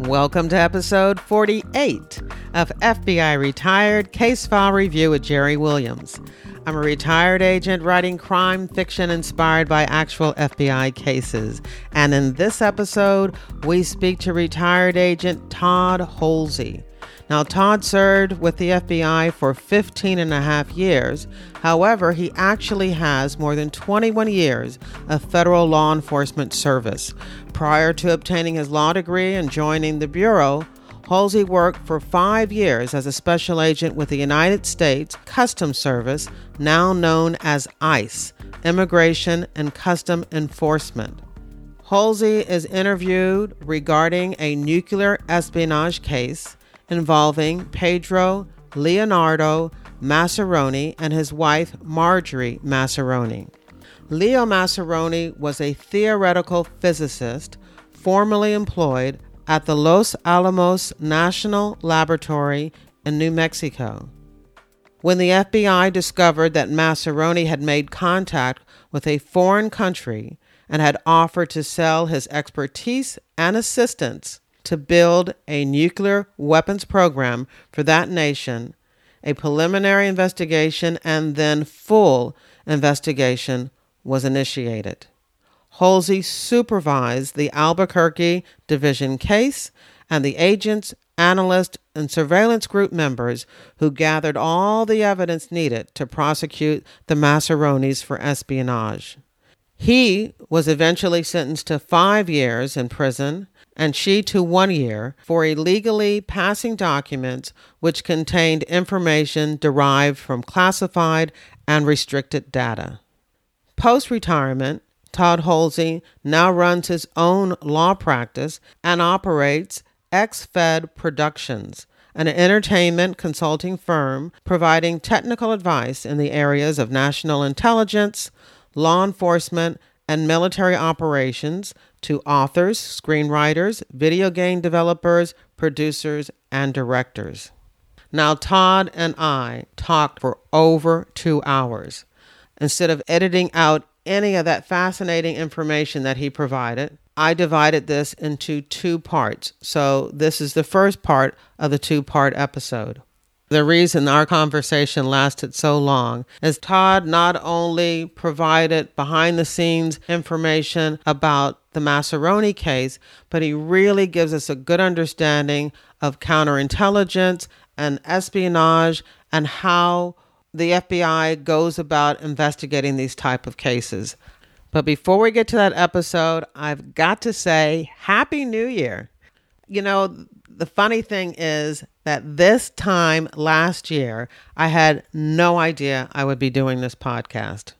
Welcome to episode 48 of FBI Retired Case File Review with Jerry Williams. I'm a retired agent writing crime fiction inspired by actual FBI cases. And in this episode, we speak to retired agent Todd Hulsey. Now, Todd served with the FBI for 15 and a half years. However, he actually has more than 21 years of federal law enforcement service. Prior to obtaining his law degree and joining the Bureau, Hulsey worked for five years as a special agent with the United States Customs Service, now known as ICE, Immigration and Custom Enforcement. Hulsey is interviewed regarding a nuclear espionage case involving Pedro Leonardo Mascheroni and his wife Marjorie Mascheroni. Leo Mascheroni was a theoretical physicist formerly employed at the Los Alamos National Laboratory in New Mexico. When the FBI discovered that Mascheroni had made contact with a foreign country and had offered to sell his expertise and assistance to build a nuclear weapons program for that nation, a preliminary investigation and then full investigation was initiated. Hulsey supervised the Albuquerque Division case and the agents, analysts, and surveillance group members who gathered all the evidence needed to prosecute the Mascheronis for espionage. He was eventually sentenced to five years in prison and she to one year for illegally passing documents which contained information derived from classified and restricted data. Post retirement, Todd Hulsey now runs his own law practice and operates XFed Productions, an entertainment consulting firm providing technical advice in the areas of national intelligence, law enforcement, and military operations to authors, screenwriters, video game developers, producers, and directors. Now, Todd and I talked for over two hours. Instead of editing out any of that fascinating information that he provided, I divided this into two parts. So, this is the first part of the two part episode. The reason our conversation lasted so long is Todd not only provided behind the scenes information about the Mascheroni case, but he really gives us a good understanding of counterintelligence and espionage and how the FBI goes about investigating these type of cases. But before we get to that episode, I've got to say happy new year. You know, the funny thing is that this time last year, I had no idea I would be doing this podcast.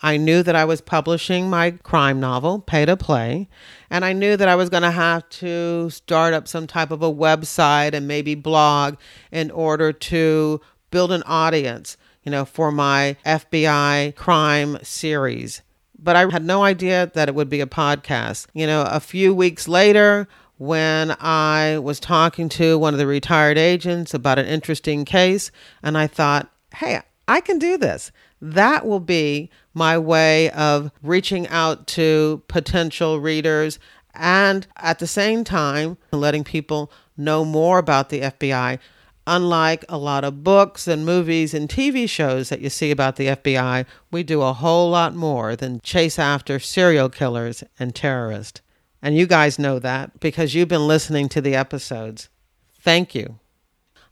I knew that I was publishing my crime novel, Pay to Play, and I knew that I was going to have to start up some type of a website and maybe blog in order to build an audience, you know, for my FBI crime series. But I had no idea that it would be a podcast. You know, a few weeks later, when I was talking to one of the retired agents about an interesting case, and I thought, hey, I can do this. That will be my way of reaching out to potential readers and at the same time letting people know more about the FBI. Unlike a lot of books and movies and TV shows that you see about the FBI, we do a whole lot more than chase after serial killers and terrorists. And you guys know that because you've been listening to the episodes. Thank you.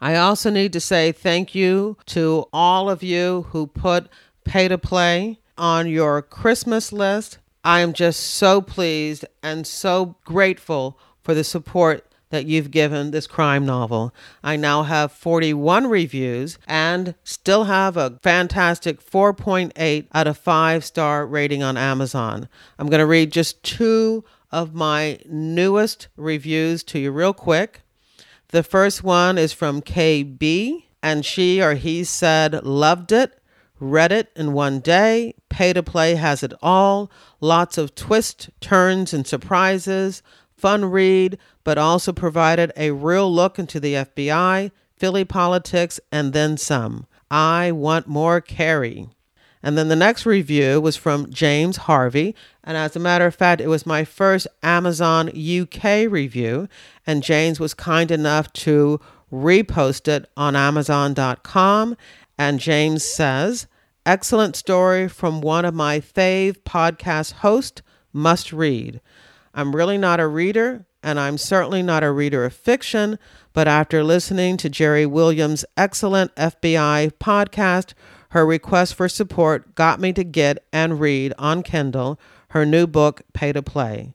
I also need to say thank you to all of you who put pay to play on your Christmas list. I am just so pleased and so grateful for the support that you've given this crime novel. I now have 41 reviews and still have a fantastic 4.8 out of 5 star rating on Amazon. I'm going to read just two of my newest reviews to you real quick. The first one is from KB, and she or he said, Loved it, read it in one day. Pay to play has it all. Lots of twists, turns, and surprises. Fun read, but also provided a real look into the FBI, Philly politics, and then some. I want more Carrie. And then the next review was from James Harvey. And as a matter of fact, it was my first Amazon UK review. And James was kind enough to repost it on Amazon.com. And James says, Excellent story from one of my fave podcast hosts, must read. I'm really not a reader, and I'm certainly not a reader of fiction, but after listening to Jerry Williams' excellent FBI podcast, her request for support got me to get and read on Kindle her new book, Pay to Play.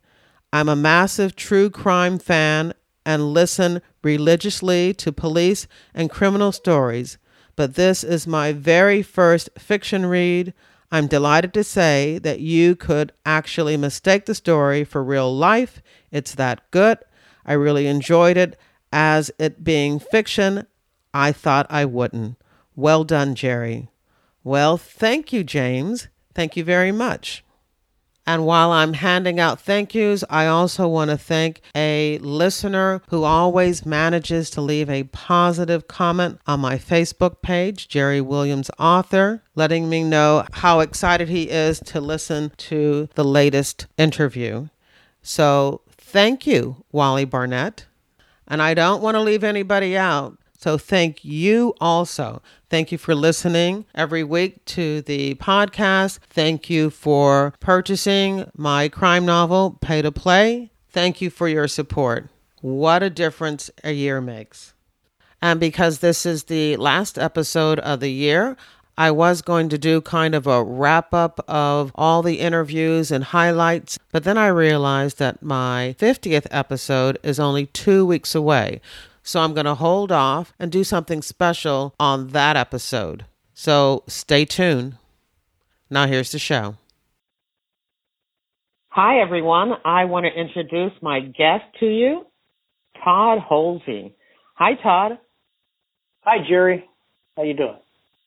I'm a massive true crime fan and listen religiously to police and criminal stories, but this is my very first fiction read. I'm delighted to say that you could actually mistake the story for real life. It's that good. I really enjoyed it. As it being fiction, I thought I wouldn't. Well done, Jerry. Well, thank you, James. Thank you very much. And while I'm handing out thank yous, I also want to thank a listener who always manages to leave a positive comment on my Facebook page, Jerry Williams Author, letting me know how excited he is to listen to the latest interview. So thank you, Wally Barnett. And I don't want to leave anybody out. So thank you also. Thank you for listening every week to the podcast. Thank you for purchasing my crime novel, Pay to Play. Thank you for your support. What a difference a year makes. And because this is the last episode of the year, I was going to do kind of a wrap up of all the interviews and highlights, but then I realized that my 50th episode is only two weeks away. So I'm going to hold off and do something special on that episode. So stay tuned. Now here's the show. Hi, everyone. I want to introduce my guest to you, Todd Hulsey. Hi, Todd. Hi, Jerry. How you doing?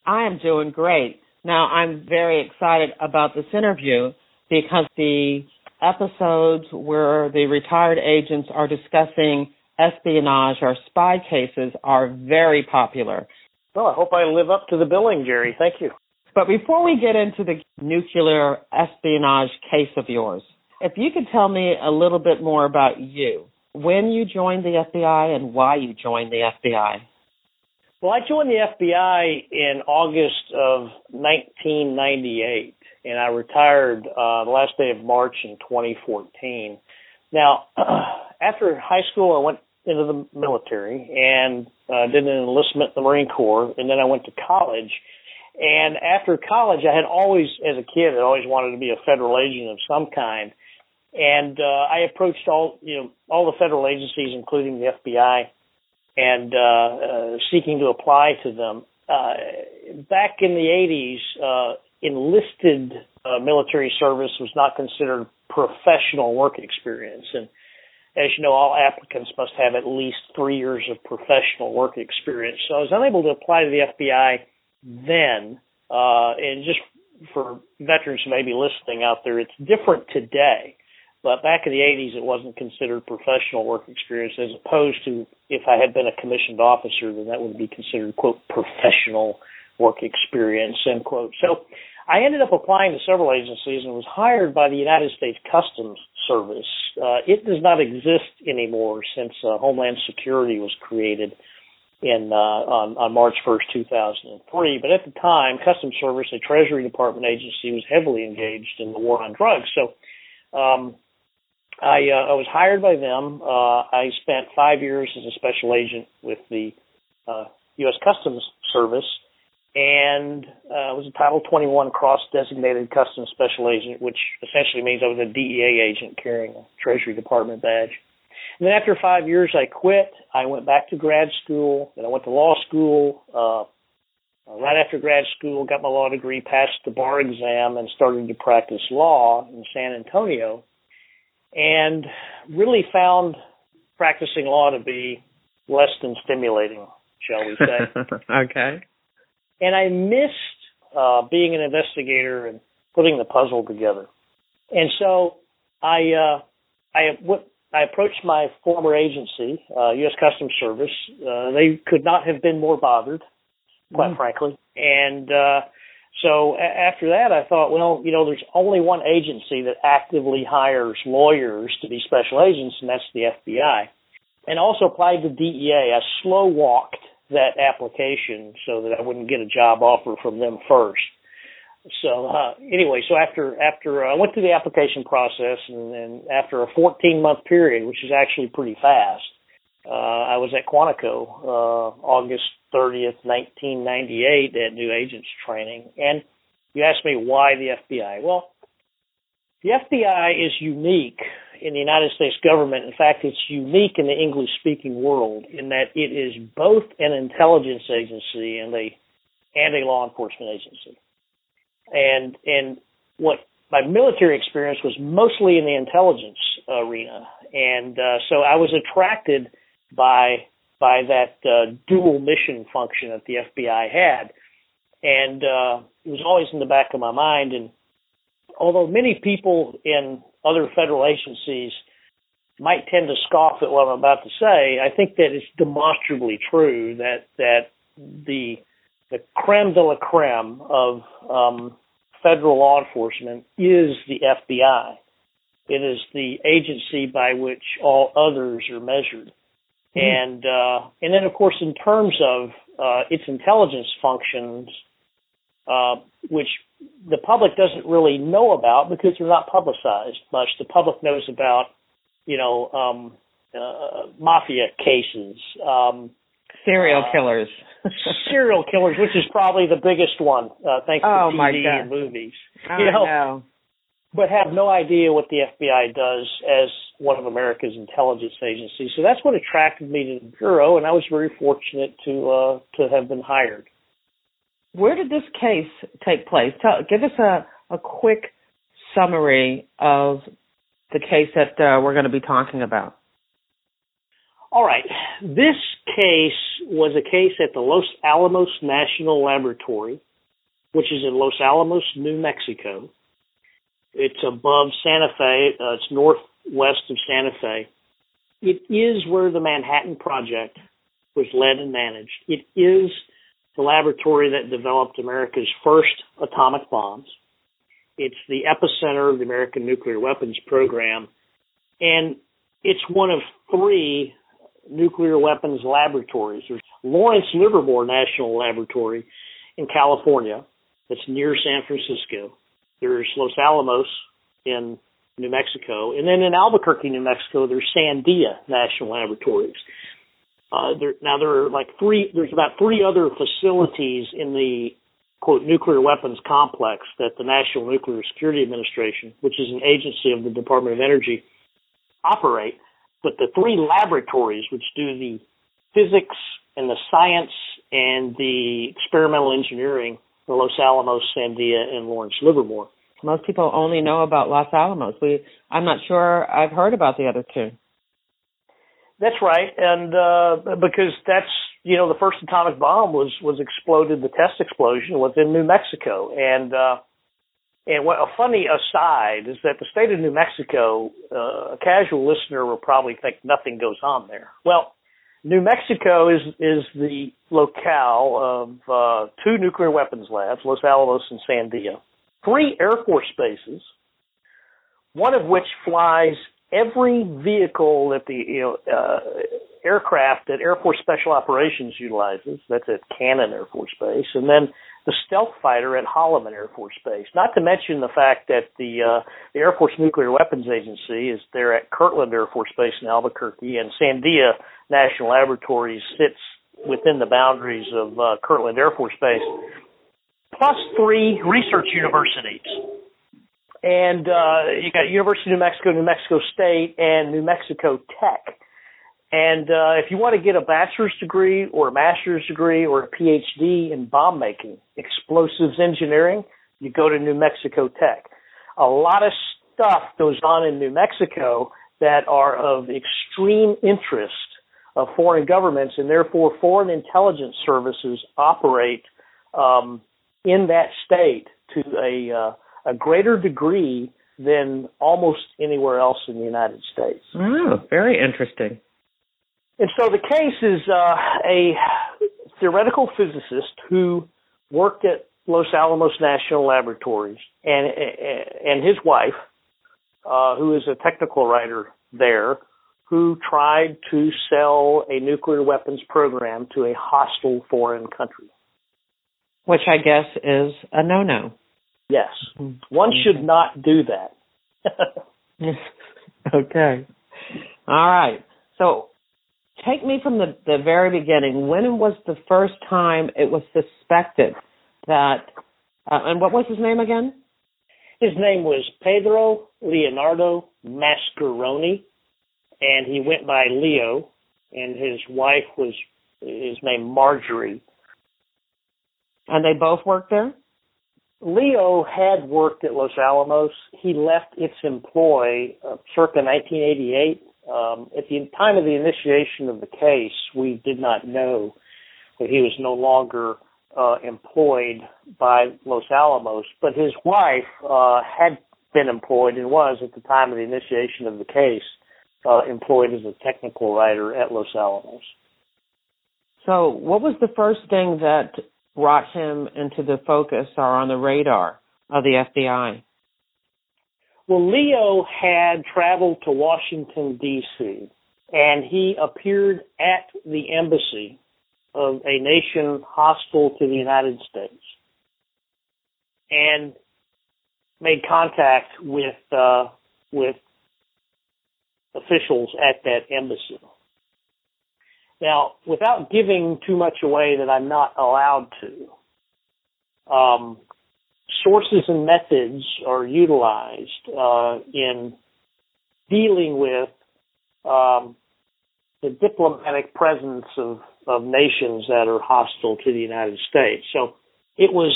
I am doing great. Now, I'm very excited about this interview because the episodes where the retired agents are discussing espionage or spy cases are very popular. Well, I hope I live up to the billing, Jerry. Thank you. But before we get into the nuclear espionage case of yours, if you could tell me a little bit more about you, when you joined the FBI and why you joined the FBI. Well, I joined the FBI in August of 1998, and I retired uh, the last day of March in 2014. Now, after high school, I went into the military and uh, did an enlistment in the Marine Corps, and then I went to college. And after college, I had always, as a kid, I always wanted to be a federal agent of some kind. And uh, I approached all, you know, all the federal agencies, including the FBI, and uh, uh, seeking to apply to them. Uh, back in the 80s, uh, enlisted uh, military service was not considered professional work experience, and as you know, all applicants must have at least three years of professional work experience. So I was unable to apply to the FBI then. Uh, and just for veterans who may be listening out there, it's different today. But back in the 80s, it wasn't considered professional work experience as opposed to if I had been a commissioned officer, then that would be considered, quote, professional work experience, end quote. So I ended up applying to several agencies and was hired by the United States Customs Service. Uh, it does not exist anymore since uh, Homeland Security was created in uh, on, on March 1st, 2003. But at the time, Customs Service, a Treasury Department agency, was heavily engaged in the war on drugs. So um, I, uh, I was hired by them. Uh, I spent five years as a special agent with the uh, U.S. Customs Service and uh, was a Title 21 cross designated customs special agent, which essentially means I was a DEA agent carrying a Treasury Department badge. And then after five years, I quit. I went back to grad school, and I went to law school. Uh, right after grad school, got my law degree, passed the bar exam, and started to practice law in San Antonio. And really found practicing law to be less than stimulating, shall we say. okay and I missed uh, being an investigator and putting the puzzle together. And so I uh, I what I approached my former agency, uh, U.S. Customs Service. Uh, they could not have been more bothered, quite mm. frankly, and uh, So a- after that, I thought, well, you know, there's only one agency that actively hires lawyers to be special agents, and that's the FBI. And also applied to DEA. I slow walked that application so that I wouldn't get a job offer from them first. So uh, anyway, so after after uh, I went through the application process, and then after a 14 month period, which is actually pretty fast, uh, I was at Quantico uh, August 30th, 1998, at new agents training. And you asked me why the FBI? Well, the FBI is unique in the United States government. In fact, it's unique in the English speaking world in that it is both an intelligence agency and a and a law enforcement agency. And and what my military experience was mostly in the intelligence arena, and uh, so I was attracted by by that uh, dual mission function that the FBI had, and uh, it was always in the back of my mind. And although many people in other federal agencies might tend to scoff at what I'm about to say, I think that it's demonstrably true that that the the creme de la creme of um, federal law enforcement is the FBI. It is the agency by which all others are measured. Mm-hmm. And uh, and then of course in terms of uh, its intelligence functions, uh, which the public doesn't really know about because they're not publicized much. The public knows about, you know, um, uh, mafia cases, um, serial uh, killers, serial killers, which is probably the biggest one, uh, thanks oh, to TV and movies. Oh, you know, no. but have no idea what the FBI does as one of America's intelligence agencies. So that's what attracted me to the bureau, and I was very fortunate to uh, to have been hired. Where did this case take place? Tell, give us a, a quick summary of the case that uh, we're going to be talking about. All right. This case was a case at the Los Alamos National Laboratory, which is in Los Alamos, New Mexico. It's above Santa Fe. Uh, it's northwest of Santa Fe. It is where the Manhattan Project was led and managed. It is the laboratory that developed America's first atomic bombs. It's the epicenter of the American nuclear weapons program. And it's one of three nuclear weapons laboratories. There's Lawrence Livermore National Laboratory in California that's near San Francisco. There's Los Alamos in New Mexico. And then in Albuquerque, New Mexico, there's Sandia National Laboratories. Uh, there, now there are like three, there's about three other facilities in the quote nuclear weapons complex that the National Nuclear Security Administration, which is an agency of the Department of Energy, operate. But the three laboratories which do the physics and the science and the experimental engineering are Los Alamos, Sandia, and Lawrence Livermore. Most people only know about Los Alamos. We, I'm not sure I've heard about the other two. That's right, and uh, because that's you know the first atomic bomb was was exploded. The test explosion was in New Mexico, and uh, and what a funny aside is that the state of New Mexico, uh, a casual listener will probably think nothing goes on there. Well, New Mexico is is the locale of uh, two nuclear weapons labs, Los Alamos and Sandia, three Air Force bases, one of which flies every vehicle that the you know uh, aircraft that Air Force Special Operations utilizes. That's at Cannon Air Force Base, and then the stealth fighter at Holloman Air Force Base. Not to mention the fact that the uh, the Air Force Nuclear Weapons Agency is there at Kirtland Air Force Base in Albuquerque, and Sandia National Laboratories sits within the boundaries of uh, Kirtland Air Force Base, plus three research universities and uh, you got University of New Mexico, New Mexico State, and New Mexico Tech. And uh, if you want to get a bachelor's degree or a master's degree or a PhD in bomb making, explosives engineering, you go to New Mexico Tech. A lot of stuff goes on in New Mexico that are of extreme interest of foreign governments, and therefore foreign intelligence services operate um, in that state to a uh, a greater degree than almost anywhere else in the United States. Oh, very interesting. And so the case is uh, a theoretical physicist who worked at Los Alamos National Laboratories and and his wife, uh, who is a technical writer there, who tried to sell a nuclear weapons program to a hostile foreign country. Which I guess is a no-no. Yes, mm-hmm. one should not do that. okay. All right. So take me from the, the very beginning. When was the first time it was suspected that, uh, and what was his name again? His name was Pedro Leonardo Mascheroni, and he went by Leo, and his wife was his name Marjorie. And they both worked there? Leo had worked at Los Alamos. He left its employ uh, circa 1988 um, at the time of the initiation of the case, we did not know that he was no longer uh, employed by Los Alamos, but his wife uh, had been employed and was at the time of the initiation of the case uh, employed as a technical writer at Los Alamos. So, what was the first thing that brought him into the focus or on the radar of the FBI? Well, Leo had traveled to Washington, D.C., and he appeared at the embassy of a nation hostile to the United States and made contact with uh, with officials at that embassy. Now, without giving too much away that I'm not allowed to, um, sources and methods are utilized uh, in dealing with um, the diplomatic presence of, of nations that are hostile to the United States. So it was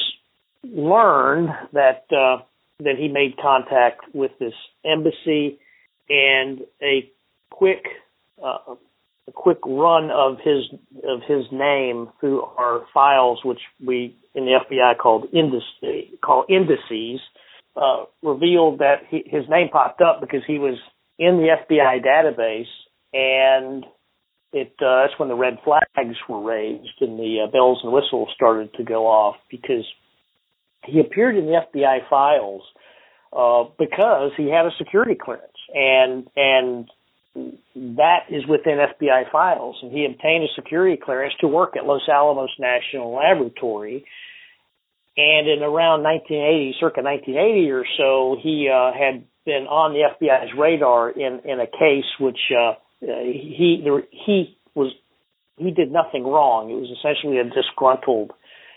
learned that uh, that he made contact with this embassy, and a quick uh, a quick run of his of his name through our files, which we in the FBI called indices, call indices, uh, revealed that he, his name popped up because he was in the FBI database, and it uh, that's when the red flags were raised and the uh, bells and whistles started to go off because he appeared in the FBI files uh, because he had a security clearance. And and that is within FBI files, and he obtained a security clearance to work at Los Alamos National Laboratory. And in around 1980, circa 1980 or so, he uh, had been on the FBI's radar in in a case which uh, he he was he did nothing wrong. It was essentially a disgruntled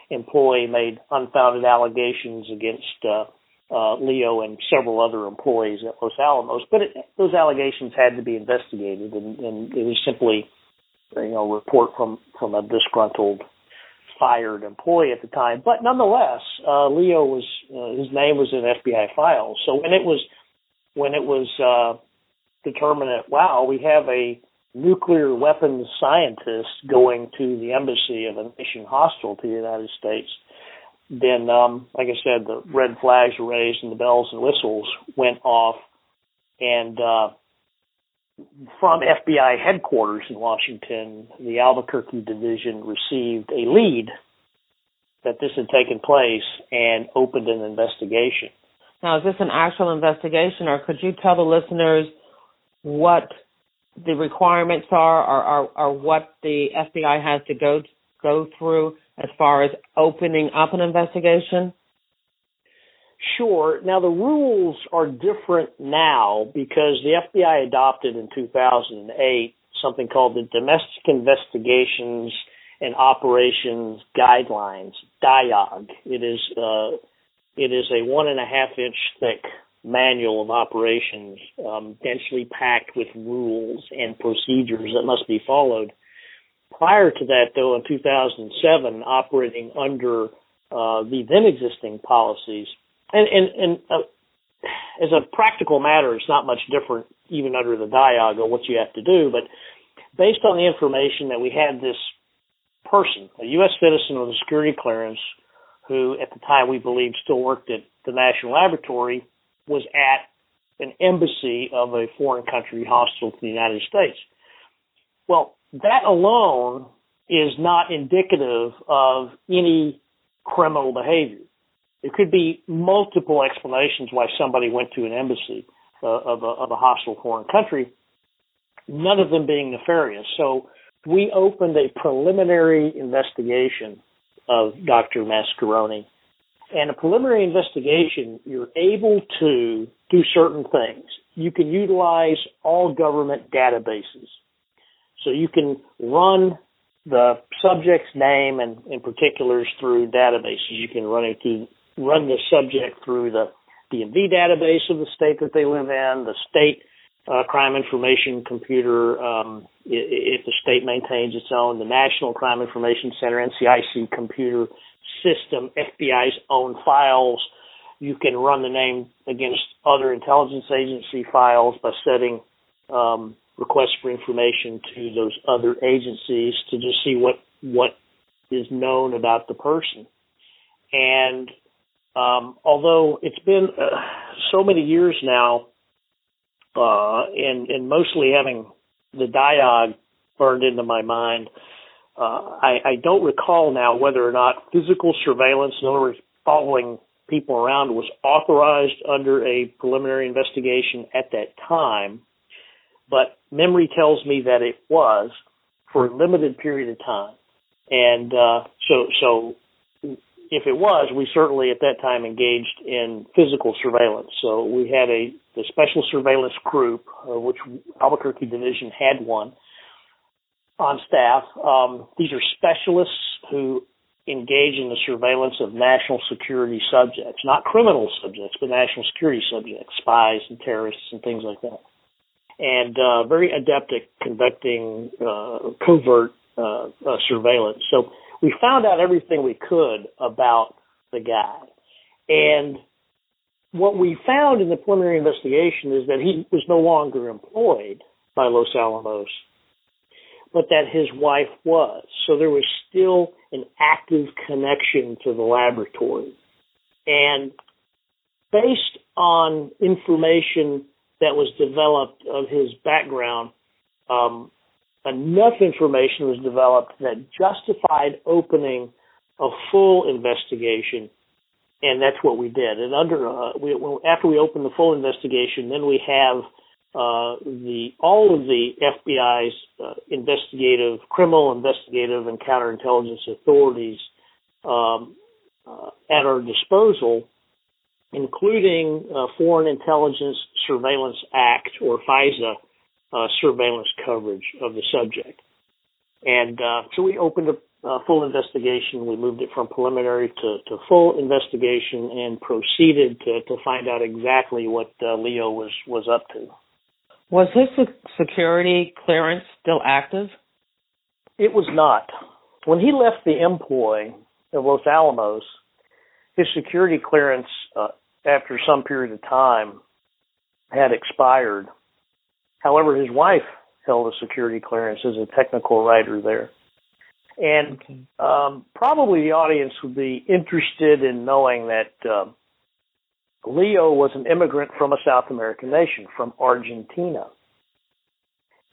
employee made unfounded allegations against uh, uh, Leo and several other employees at Los Alamos. But it, those allegations had to be investigated, and, and it was simply, you know, a report from from a disgruntled fired employee at the time. But nonetheless, uh, Leo was uh, his name was in FBI files. So when it was when it was uh, determined that wow, we have a nuclear weapons scientist going to the embassy of a nation hostile to the United States then, um, like I said, the red flags were raised and the bells and whistles went off. And uh, from FBI headquarters in Washington, the Albuquerque division received a lead that this had taken place and opened an investigation. Now, is this an actual investigation, or could you tell the listeners what the requirements are, or, or, or what the FBI has to go go through as far as opening up an investigation? Sure. Now the rules are different now because the FBI adopted in 2008 something called the Domestic Investigations and Operations Guidelines (DIOG). It is uh, it is a one and a half inch thick manual of operations, um, densely packed with rules and procedures that must be followed prior to that, though, in 2007, operating under uh, the then existing policies, and and, and uh, as a practical matter, it's not much different even under the DIOG of what you have to do. But based on the information that we had, this person, a U.S. citizen with a security clearance, who at the time we believed still worked at the National Laboratory, was at an embassy of a foreign country hostile to the United States. Well, that alone is not indicative of any criminal behavior. There could be multiple explanations why somebody went to an embassy uh, of, a, of a hostile foreign country, none of them being nefarious. So we opened a preliminary investigation of Dr. Mascheroni. And a preliminary investigation, you're able to do certain things. You can utilize all government databases. So you can run the subject's name and in particulars through databases. You can run it through, run the subject through the DMV database of the state that they live in, the state uh, crime information computer, um, if the state maintains its own, the National Crime Information Center, NCIC computer system, FBI's own files. You can run the name against other intelligence agency files by setting um, requests for information to those other agencies to just see what what is known about the person. And um, although it's been uh, so many years now, uh, and and mostly having the dialogue burned into my mind, uh, I, I don't recall now whether or not physical surveillance, in other words, following people around, was authorized under a preliminary investigation at that time but memory tells me that it was for a limited period of time. And uh, so, so if it was, we certainly at that time engaged in physical surveillance. So we had a special surveillance group, uh, which Albuquerque Division had one on staff. Um, these are specialists who engage in the surveillance of national security subjects, not criminal subjects, but national security subjects, spies and terrorists and things like that and uh, very adept at conducting uh, covert uh, uh, surveillance. So we found out everything we could about the guy. And what we found in the preliminary investigation is that he was no longer employed by Los Alamos, but that his wife was. So there was still an active connection to the laboratory. And based on information that was developed of his background, um, enough information was developed that justified opening a full investigation, and that's what we did. And under uh, we, after we opened the full investigation, then we have uh, the all of the FBI's uh, investigative, criminal investigative, and counterintelligence authorities um, uh, at our disposal including uh, Foreign Intelligence Surveillance Act or FISA uh, surveillance coverage of the subject. And uh, so we opened a, a, full investigation. We moved it from preliminary to, to full investigation and proceeded to, to find out exactly what uh, Leo was, was up to. Was his security clearance still active? It was not. When he left the employ of Los Alamos, his security clearance uh, after some period of time had expired. However, his wife held a security clearance as a technical writer there. And okay. um, probably the audience would be interested in knowing that uh, Leo was an immigrant from a South American nation, from Argentina,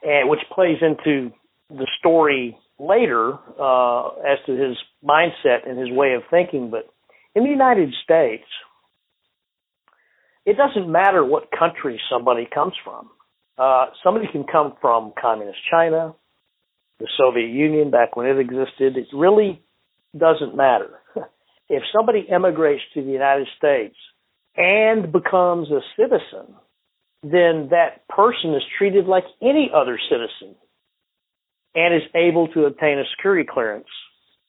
and which plays into the story later uh, as to his mindset and his way of thinking. But in the United States, it doesn't matter what country somebody comes from. Uh, somebody can come from communist China, the Soviet Union back when it existed. It really doesn't matter. if somebody emigrates to the United States and becomes a citizen, then that person is treated like any other citizen and is able to obtain a security clearance,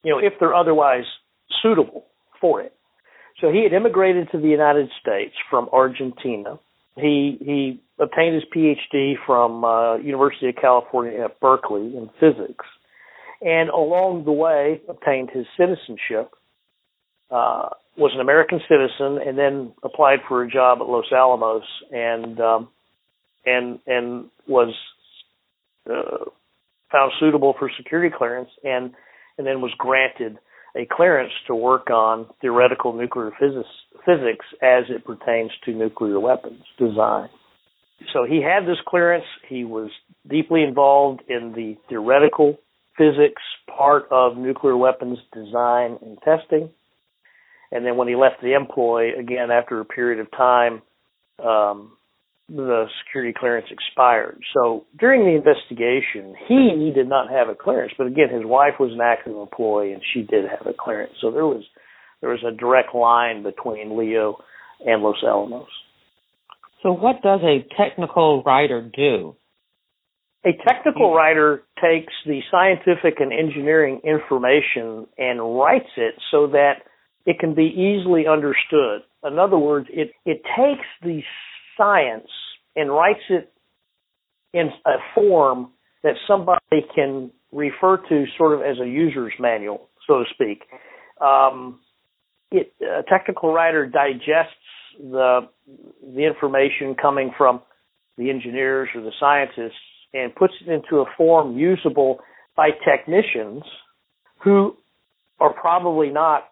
you know, if they're otherwise suitable for it. So he had immigrated to the United States from Argentina. He he obtained his PhD from uh, University of California at Berkeley in physics, and along the way obtained his citizenship. Uh, was an American citizen, and then applied for a job at Los Alamos, and um, and and was uh, found suitable for security clearance, and and then was granted a clearance to work on theoretical nuclear physics, physics as it pertains to nuclear weapons design. So he had this clearance. He was deeply involved in the theoretical physics part of nuclear weapons design and testing. and then when he left the employ, again after a period of time, um, the security clearance expired. So during the investigation, he did not have a clearance, but again, his wife was an active employee and she did have a clearance. So there was there was a direct line between Leo and Los Alamos. So what does a technical writer do? A technical writer takes the scientific and engineering information and writes it so that it can be easily understood. In other words, it, it takes the science and writes it in a form that somebody can refer to sort of as a user's manual, so to speak. Um, it, a technical writer digests the the information coming from the engineers or the scientists and puts it into a form usable by technicians who are probably not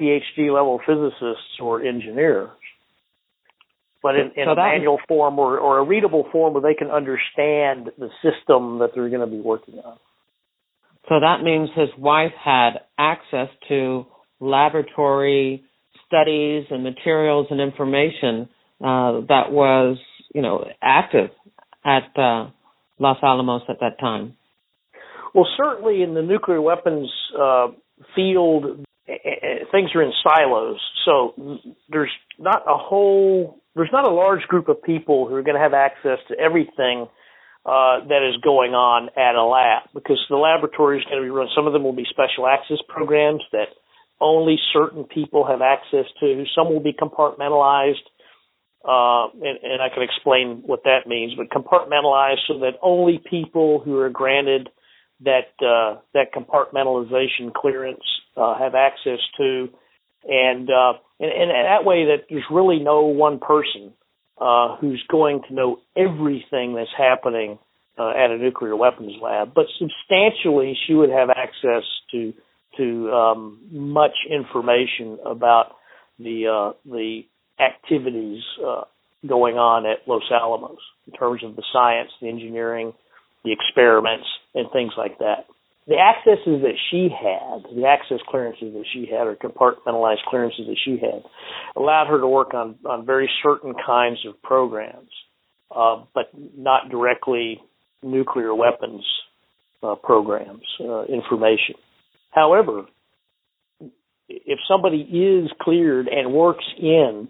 PhD level physicists or engineers, but in, in so a manual form or, or a readable form where they can understand the system that they're going to be working on. So that means his wife had access to laboratory studies and materials and information uh, that was, you know, active at uh, Los Alamos at that time. Well, certainly in the nuclear weapons uh, field, things are in silos. So there's not a whole, there's not a large group of people who are going to have access to everything uh, that is going on at a lab because the laboratory is going to be run. Some of them will be special access programs that only certain people have access to. Some will be compartmentalized, uh, and, and, I can explain what that means. But compartmentalized so that only people who are granted that uh, that compartmentalization clearance uh, have access to, and, uh, and and that way that there's really no one person uh, who's going to know everything that's happening uh, at a nuclear weapons lab, but substantially she would have access to to um, much information about the uh, the activities uh, going on at Los Alamos in terms of the science, the engineering, the experiments, and things like that. The accesses that she had, the access clearances that she had, or compartmentalized clearances that she had, allowed her to work on on very certain kinds of programs, uh, but not directly nuclear weapons uh, programs, uh, information. However, if somebody is cleared and works in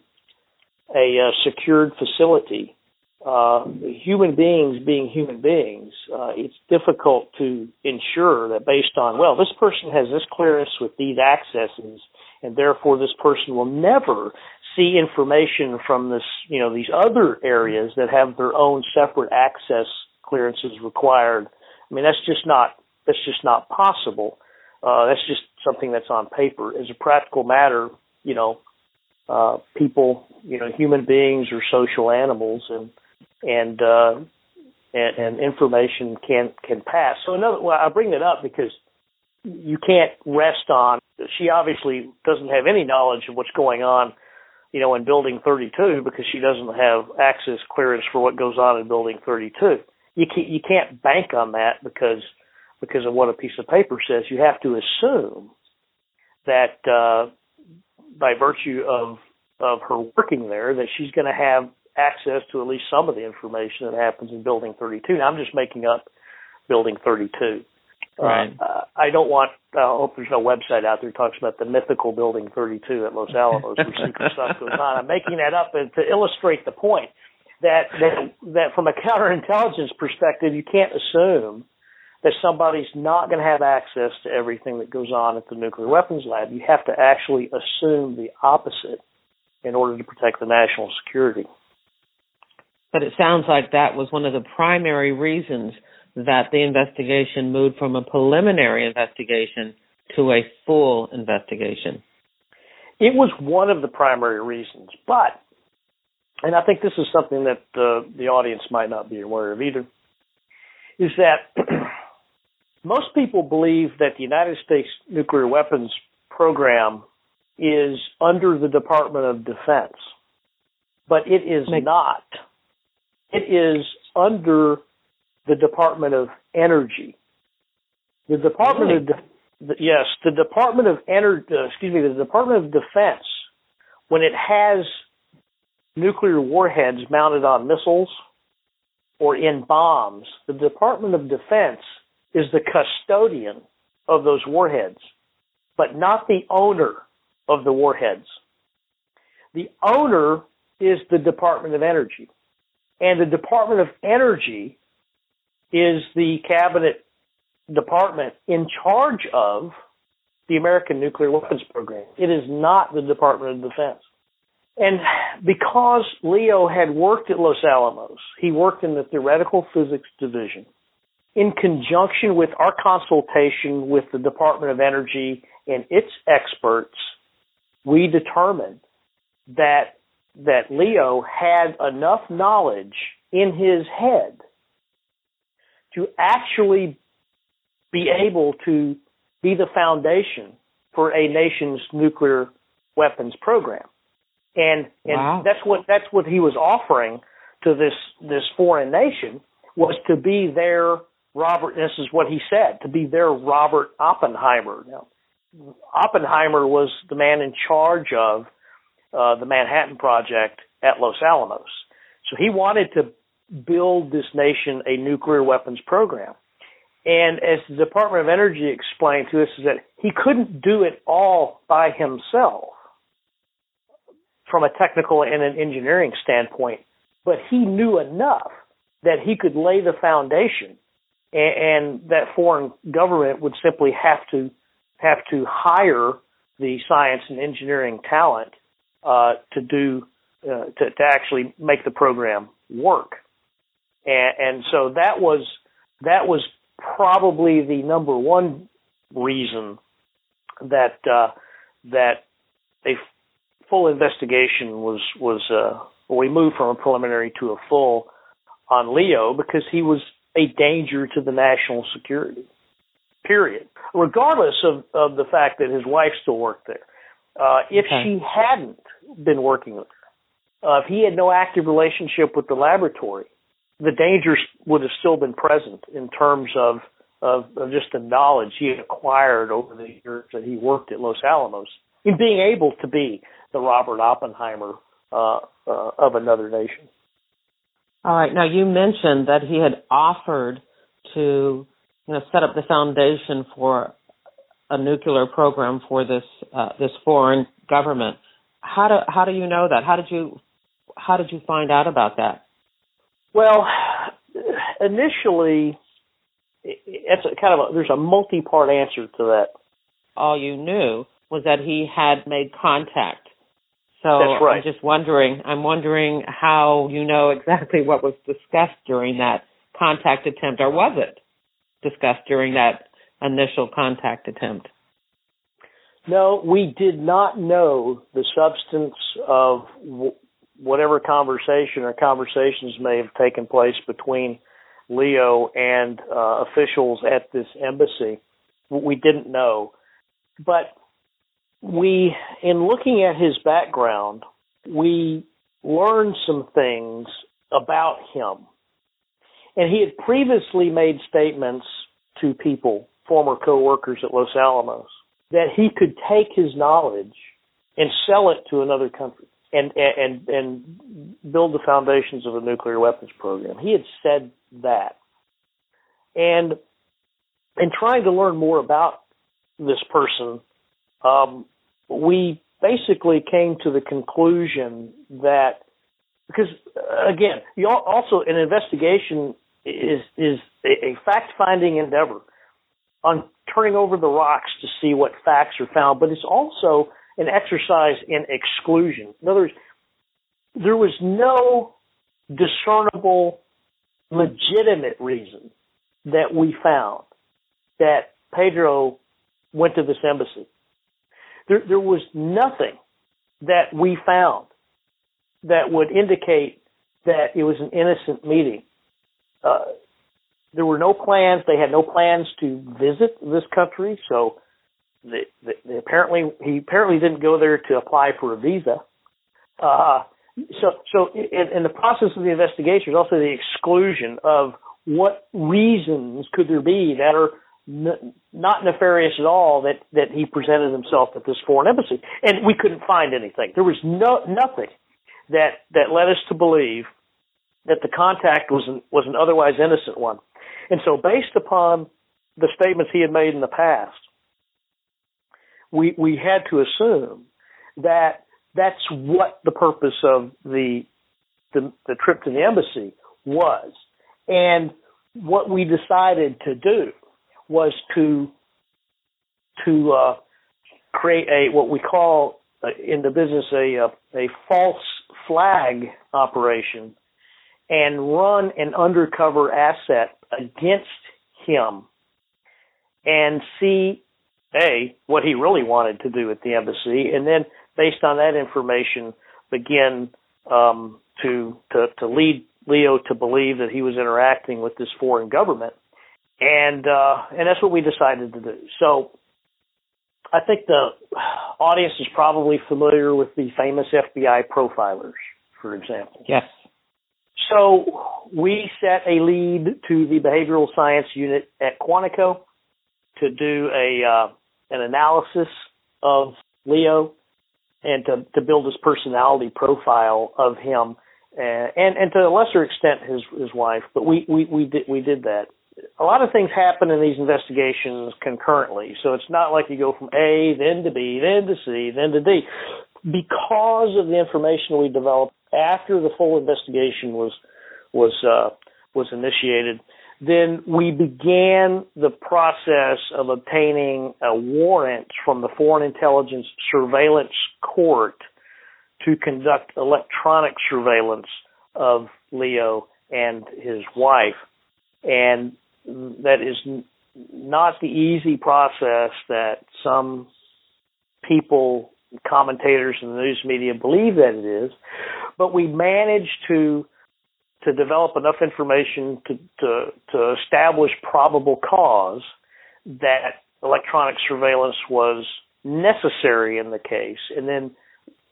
a uh, secured facility, uh, human beings being human beings, uh, it's difficult to ensure that based on, well, this person has this clearance with these accesses, and therefore this person will never see information from this, you know, these other areas that have their own separate access clearances required. I mean, that's just not that's just not possible. Uh, that's just something that's on paper. As a practical matter, you know, uh, people, you know, human beings are social animals, and and uh, and, and information can can pass. So another, well, I bring that up because you can't rest on. She obviously doesn't have any knowledge of what's going on, you know, in Building 32 because she doesn't have access clearance for what goes on in Building 32. You can't you can't bank on that because because of what a piece of paper says. You have to assume that uh, by virtue of of her working there, that she's going to have access to at least some of the information that happens in Building 32. Now, I'm just making up Building 32. Right. Uh, I don't want. I hope there's no website out there that talks about the mythical Building 32 at Los Alamos where secret stuff goes on. I'm making that up to illustrate the point that that that from a counterintelligence perspective, you can't assume that somebody's not going to have access to everything that goes on at the nuclear weapons lab. You have to actually assume the opposite in order to protect the national security. But it sounds like that was one of the primary reasons that the investigation moved from a preliminary investigation to a full investigation. It was one of the primary reasons, but, and I think this is something that uh, the audience might not be aware of either, is that most people believe that the United States nuclear weapons program is under the Department of Defense, but it is not. It is under the Department of Energy. The Department really? of De- the, yes, the Department of Ener- uh, excuse me, the Department of Defense, when it has nuclear warheads mounted on missiles or in bombs, the Department of Defense is the custodian of those warheads, but not the owner of the warheads. The owner is the Department of Energy. And the Department of Energy is the cabinet department in charge of the American nuclear weapons program. It is not the Department of Defense. And because Leo had worked at Los Alamos, he worked in the theoretical physics division. In conjunction with our consultation with the Department of Energy and its experts, we determined that that Leo had enough knowledge in his head to actually be able to be the foundation for a nation's nuclear weapons program. And and wow. that's what that's what he was offering to this this foreign nation was to be their Robert this is what he said, to be their Robert Oppenheimer. Now Oppenheimer was the man in charge of uh, the Manhattan Project at Los Alamos. So he wanted to build this nation a nuclear weapons program. And as the Department of Energy explained to us, is that he couldn't do it all by himself from a technical and an engineering standpoint, but he knew enough that he could lay the foundation and, and that foreign government would simply have to have to hire the science and engineering talent uh, to do uh, to, to actually make the program work. And, and so that was that was probably the number one reason that uh, that a full investigation was was uh, we moved from a preliminary to a full on Leo because he was a danger to the national security. Period. Regardless of, of the fact that his wife still worked there. Uh, if okay. she hadn't been working with her, uh, if he had no active relationship with the laboratory, the dangers would have still been present in terms of, of, of just the knowledge he had acquired over the years that he worked at Los Alamos in being able to be the Robert Oppenheimer uh, uh, of another nation. All right. Now you mentioned that he had offered to, you know, set up the foundation for a nuclear program for this uh, this foreign government. How do how do you know that? How did you how did you find out about that? Well, initially, it's a kind of a, there's a multi-part answer to that. All you knew was that he had made contact. So That's right. I'm just wondering. I'm wondering how you know exactly what was discussed during that contact attempt, or was it discussed during that initial contact attempt? No, we did not know the substance of whatever conversation or conversations may have taken place between Leo and uh, officials at this embassy. We didn't know. But we, in looking at his background, we learned some things about him. And he had previously made statements to people, former coworkers at Los Alamos, that he could take his knowledge and sell it to another country and and and build the foundations of a nuclear weapons program. He had said that, and in trying to learn more about this person, um, we basically came to the conclusion that because again, you also an investigation is is a fact finding endeavor on turning over the rocks to see what facts are found, but it's also an exercise in exclusion. In other words, there was no discernible, legitimate reason that we found that Pedro went to this embassy. There, there was nothing that we found that would indicate that it was an innocent meeting. Uh, there were no plans. They had no plans to visit this country, so they, they, apparently he apparently didn't go there to apply for a visa. Uh, so so in, in the process of the investigation, also the exclusion of what reasons could there be that are not nefarious at all that that he presented himself at this foreign embassy, and we couldn't find anything. There was no nothing that that led us to believe that the contact was an, was an otherwise innocent one. And so, based upon the statements he had made in the past, we we had to assume that that's what the purpose of the the, the trip to the embassy was. And what we decided to do was to to uh, create a what we call uh, in the business a, a a false flag operation and run an undercover asset against him and see a what he really wanted to do at the embassy and then based on that information begin um, to to to lead Leo to believe that he was interacting with this foreign government, and uh, and that's what we decided to do. So I think the audience is probably familiar with the famous FBI profilers, for example. Yes. So we set a lead to the behavioral science unit at Quantico to do a uh, an analysis of Leo and to, to build his personality profile of him and and to a lesser extent his his wife. But we we we did we did that. A lot of things happen in these investigations concurrently, so it's not like you go from A then to B then to C then to D. Because of the information we developed after the full investigation was was uh, was initiated, then we began the process of obtaining a warrant from the Foreign Intelligence Surveillance Court to conduct electronic surveillance of Leo and his wife. And that is not the easy process that some people, commentators in the news media believe that it is. But we managed to to develop enough information to, to, to establish probable cause that electronic surveillance was necessary in the case. And then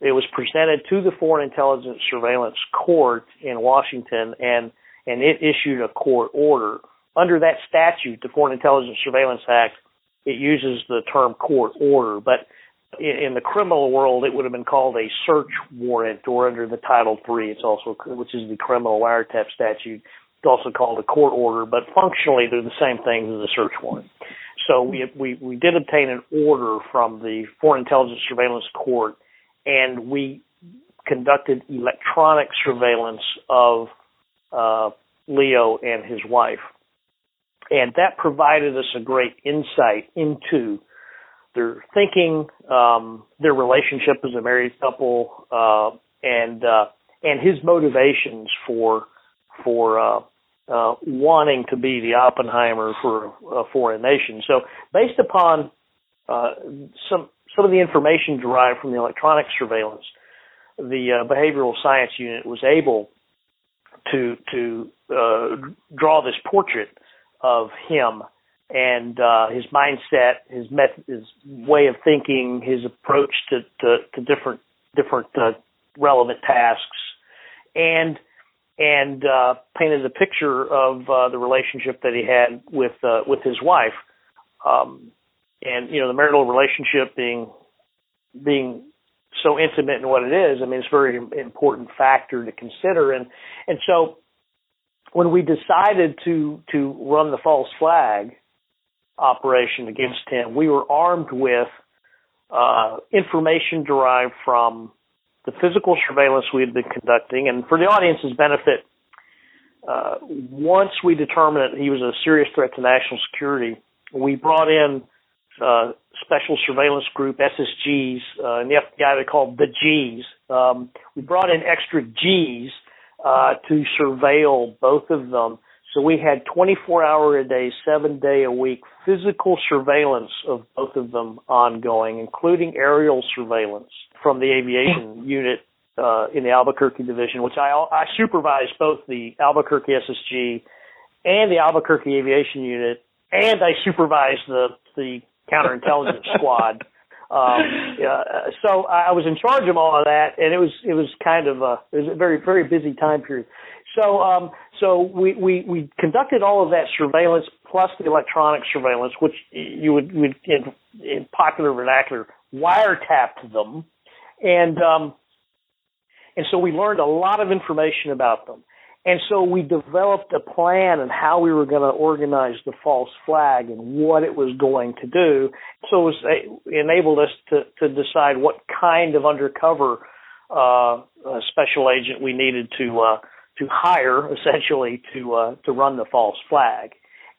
it was presented to the Foreign Intelligence Surveillance Court in Washington, and and it issued a court order. Under that statute, the Foreign Intelligence Surveillance Act, it uses the term court order, but in, the criminal world, it would have been called a search warrant, or under the Title III, it's also which is the criminal wiretap statute. It's also called a court order, but functionally they're the same thing as a search warrant. So we we we did obtain an order from the Foreign Intelligence Surveillance Court and we conducted electronic surveillance of uh, Leo and his wife. And that provided us a great insight into their thinking, um, their relationship as a married couple, uh, and uh, and his motivations for for uh, uh, wanting to be the Oppenheimer for a foreign nation. So, based upon uh, some some of the information derived from the electronic surveillance, the uh, behavioral science unit was able to to uh, draw this portrait of him and uh, his mindset, his method, his way of thinking, his approach to to, to different different uh, relevant tasks, and and uh, painted a picture of uh, the relationship that he had with uh, with his wife. Um, and you know the marital relationship being being so intimate in what it is i mean it's a very important factor to consider and and so when we decided to to run the false flag operation against him we were armed with uh, information derived from the physical surveillance we had been conducting and for the audience's benefit uh, once we determined that he was a serious threat to national security we brought in uh, special surveillance group, SSGs, uh, and the FBI they called the Gs. Um, we brought in extra Gs uh, to surveil both of them. So we had 24 hour a day, seven day a week physical surveillance of both of them ongoing, including aerial surveillance from the aviation unit uh, in the Albuquerque division, which I, I supervised both the Albuquerque SSG and the Albuquerque aviation unit, and I supervised the the counterintelligence squad. Um, uh, so I was in charge of all of that, and it was it was kind of a it was a very very busy time period. So um, so we, we we conducted all of that surveillance plus the electronic surveillance, which you would, would in, in popular vernacular, wiretapped them, and um, and so we learned a lot of information about them. And so we developed a plan and how we were going to organize the false flag and what it was going to do. So it, was, it enabled us to, to decide what kind of undercover uh, special agent we needed to uh, to hire, essentially, to uh, to run the false flag.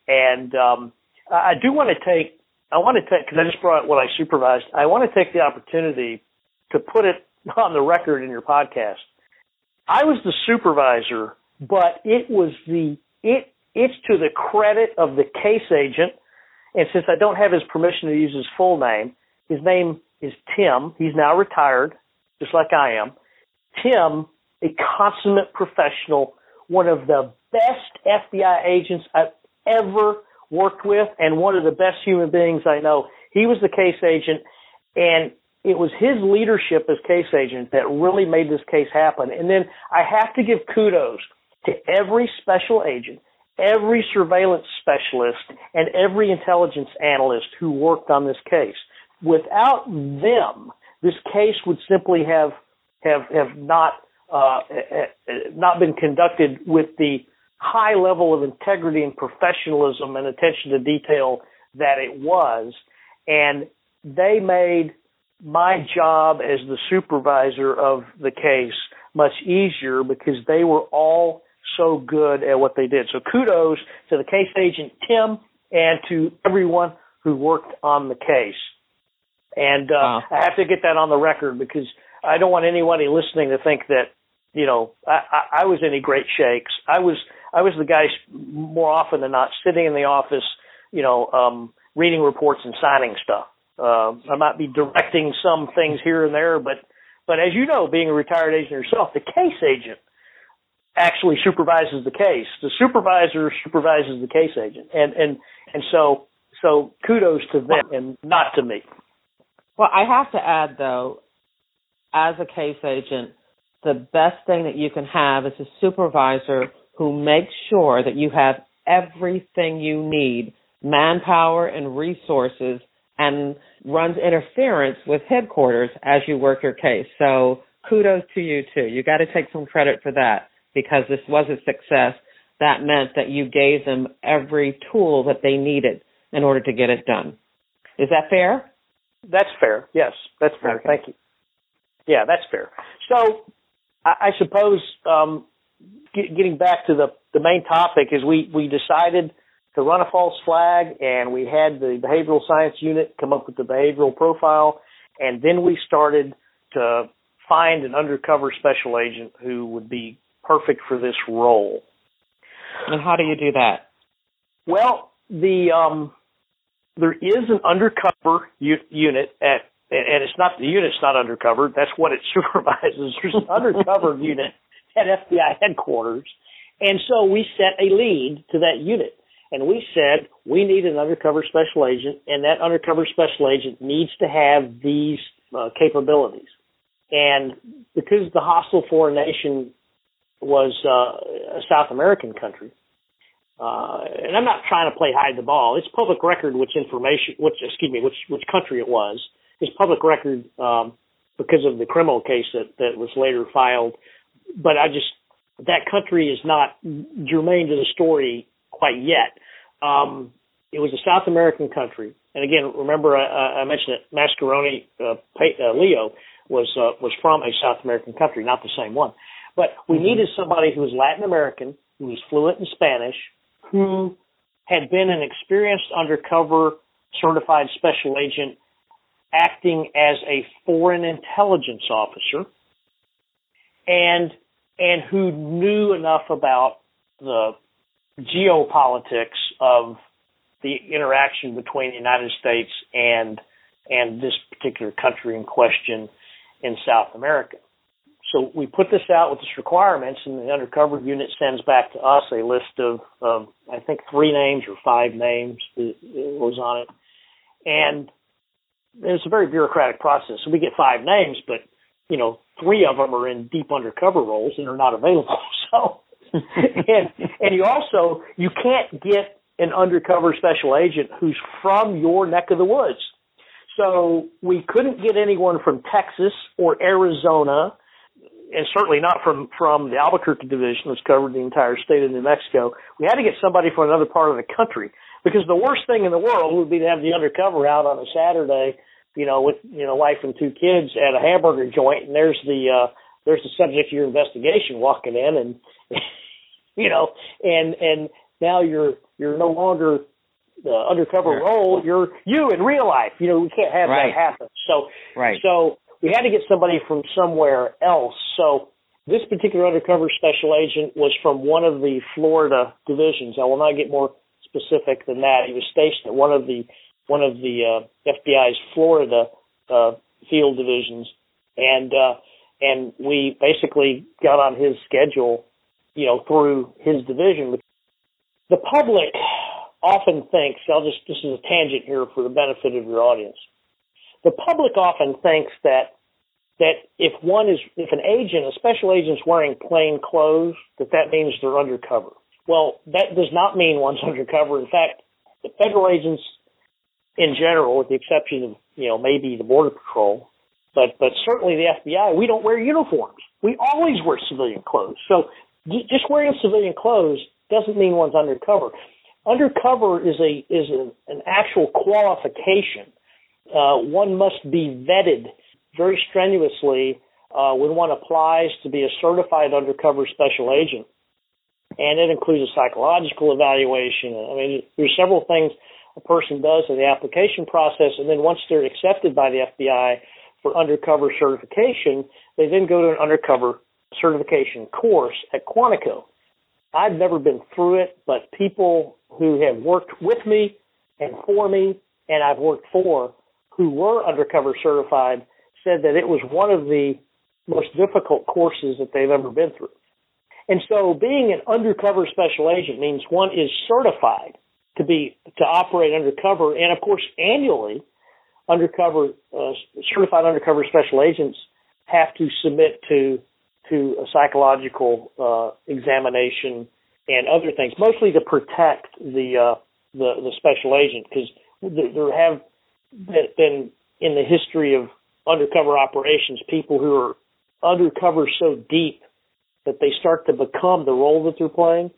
And um, I do want to take I want to take because I just brought what I supervised. I want to take the opportunity to put it on the record in your podcast. I was the supervisor but it was the it it's to the credit of the case agent. And since I don't have his permission to use his full name, his name is Tim. He's now retired, just like I am. Tim, a consummate professional, one of the best FBI agents I've ever worked with, and one of the best human beings I know. He was the case agent, and it was his leadership as case agent that really made this case happen. And then I have to give kudos to every special agent, every surveillance specialist, and every intelligence analyst who worked on this case. Without them, this case would simply have have have not uh, not been conducted with the high level of integrity and professionalism and attention to detail that it was, and they made my job as the supervisor of the case much easier because they were all so good at what they did. So kudos to the case agent Tim and to everyone who worked on the case. And uh, wow. I have to get that on the record because I don't want anybody listening to think that you know I, I, was any great shakes. I was I was the guy more often than not sitting in the office, you know, um, reading reports and signing stuff. Uh, I might be directing some things here and there, but but as you know, being a retired agent yourself, the case agent actually supervises the case. The supervisor supervises the case agent, and and and so so kudos to them and not to me. Well, I have to add though, as a case agent, the best thing that you can have is a supervisor who makes sure that you have everything you need, manpower and resources, and runs interference with headquarters as you work your case. So kudos to you too. You got to take some credit for that because this was a success, that meant that you gave them every tool that they needed in order to get it done. Is that fair? That's fair. Yes, that's fair. Okay. Thank you. Yeah, that's fair. So, I, I suppose um, get, getting back to the the main topic is we we decided to run a false flag, and we had the behavioral science unit come up with the behavioral profile, and then we started to find an undercover special agent who would be perfect for this role. And how do you do that? Well, the um, there is an undercover u- unit at, and it's not the unit's not undercover. That's what it supervises. There's an undercover unit at FBI headquarters, and so we set a lead to that unit. And we said we need an undercover special agent, and that undercover special agent needs to have these uh, capabilities. And because the hostile foreign nation was uh, a South American country. Uh, and I'm not trying to play hide the ball. It's public record which information, which excuse me, which which country it was. It's public record um, because of the criminal case that that was later filed. But I just that country is not germane to the story quite yet. Um, it was a South American country, and again, remember I, I mentioned that Mascheroni uh, uh, Leo was uh, was from a South American country, not the same one. But we mm-hmm. needed somebody who was Latin American, who was fluent in Spanish, who had been an experienced undercover certified special agent acting as a foreign intelligence officer and and who knew enough about the geopolitics of the interaction between the United States and and this particular country in question in South America. So we put this out with its requirements, and the undercover unit sends back to us a list of, of I think, three names or five names that was on it. And it's a very bureaucratic process. So we get five names, but you know, three of them are in deep undercover roles and are not available. So, and and you also you can't get an undercover special agent who's from your neck of the woods. So we couldn't get anyone from Texas or Arizona, and certainly not from from the Albuquerque division, which covered the entire state of New Mexico. We had to get somebody from another part of the country because the worst thing in the world would be to have the undercover out on a Saturday, you know, with you know wife and two kids at a hamburger joint, and there's the uh, there's the subject of your investigation walking in, and you know, and and now you're you're no longer the undercover sure. role. You're you in real life. You know, we can't have right. that happen. So right. So we had to get somebody from somewhere else. So this particular undercover special agent was from one of the Florida divisions. I will not get more specific than that. He was stationed at one of the one of the uh, FBI's Florida uh, field divisions, and uh, and we basically got on his schedule, you know, through his division. The public often thinks, I'll just, this is a tangent here for the benefit of your audience. The public often thinks that, that if one is, if an agent, a special agent's wearing plain clothes, that that means they're undercover. Well, that does not mean one's undercover. In fact, the federal agents in general, with the exception of, you know, maybe the Border Patrol, but, but certainly the FBI, we don't wear uniforms. We always wear civilian clothes. So just wearing civilian clothes doesn't mean one's undercover. Undercover is a is a, an actual qualification. Uh, one must be vetted very strenuously uh, when one applies to be a certified undercover special agent, and it includes a psychological evaluation. I mean, there's several things a person does in the application process, and then once they're accepted by the FBI for undercover certification, they then go to an undercover certification course at Quantico. I've never been through it, but people who have worked with me and for me, and I've worked for, who were undercover certified, said that it was one of the most difficult courses that they've ever been through. And so being an undercover special agent means one is certified to be, to operate undercover. And of course, annually, undercover, uh, certified undercover special agents have to submit to to a psychological uh, examination and other things, mostly to protect the uh, the, the special agent because there have been in the history of undercover operations people who are undercover so deep that they start to become the role that they're playing,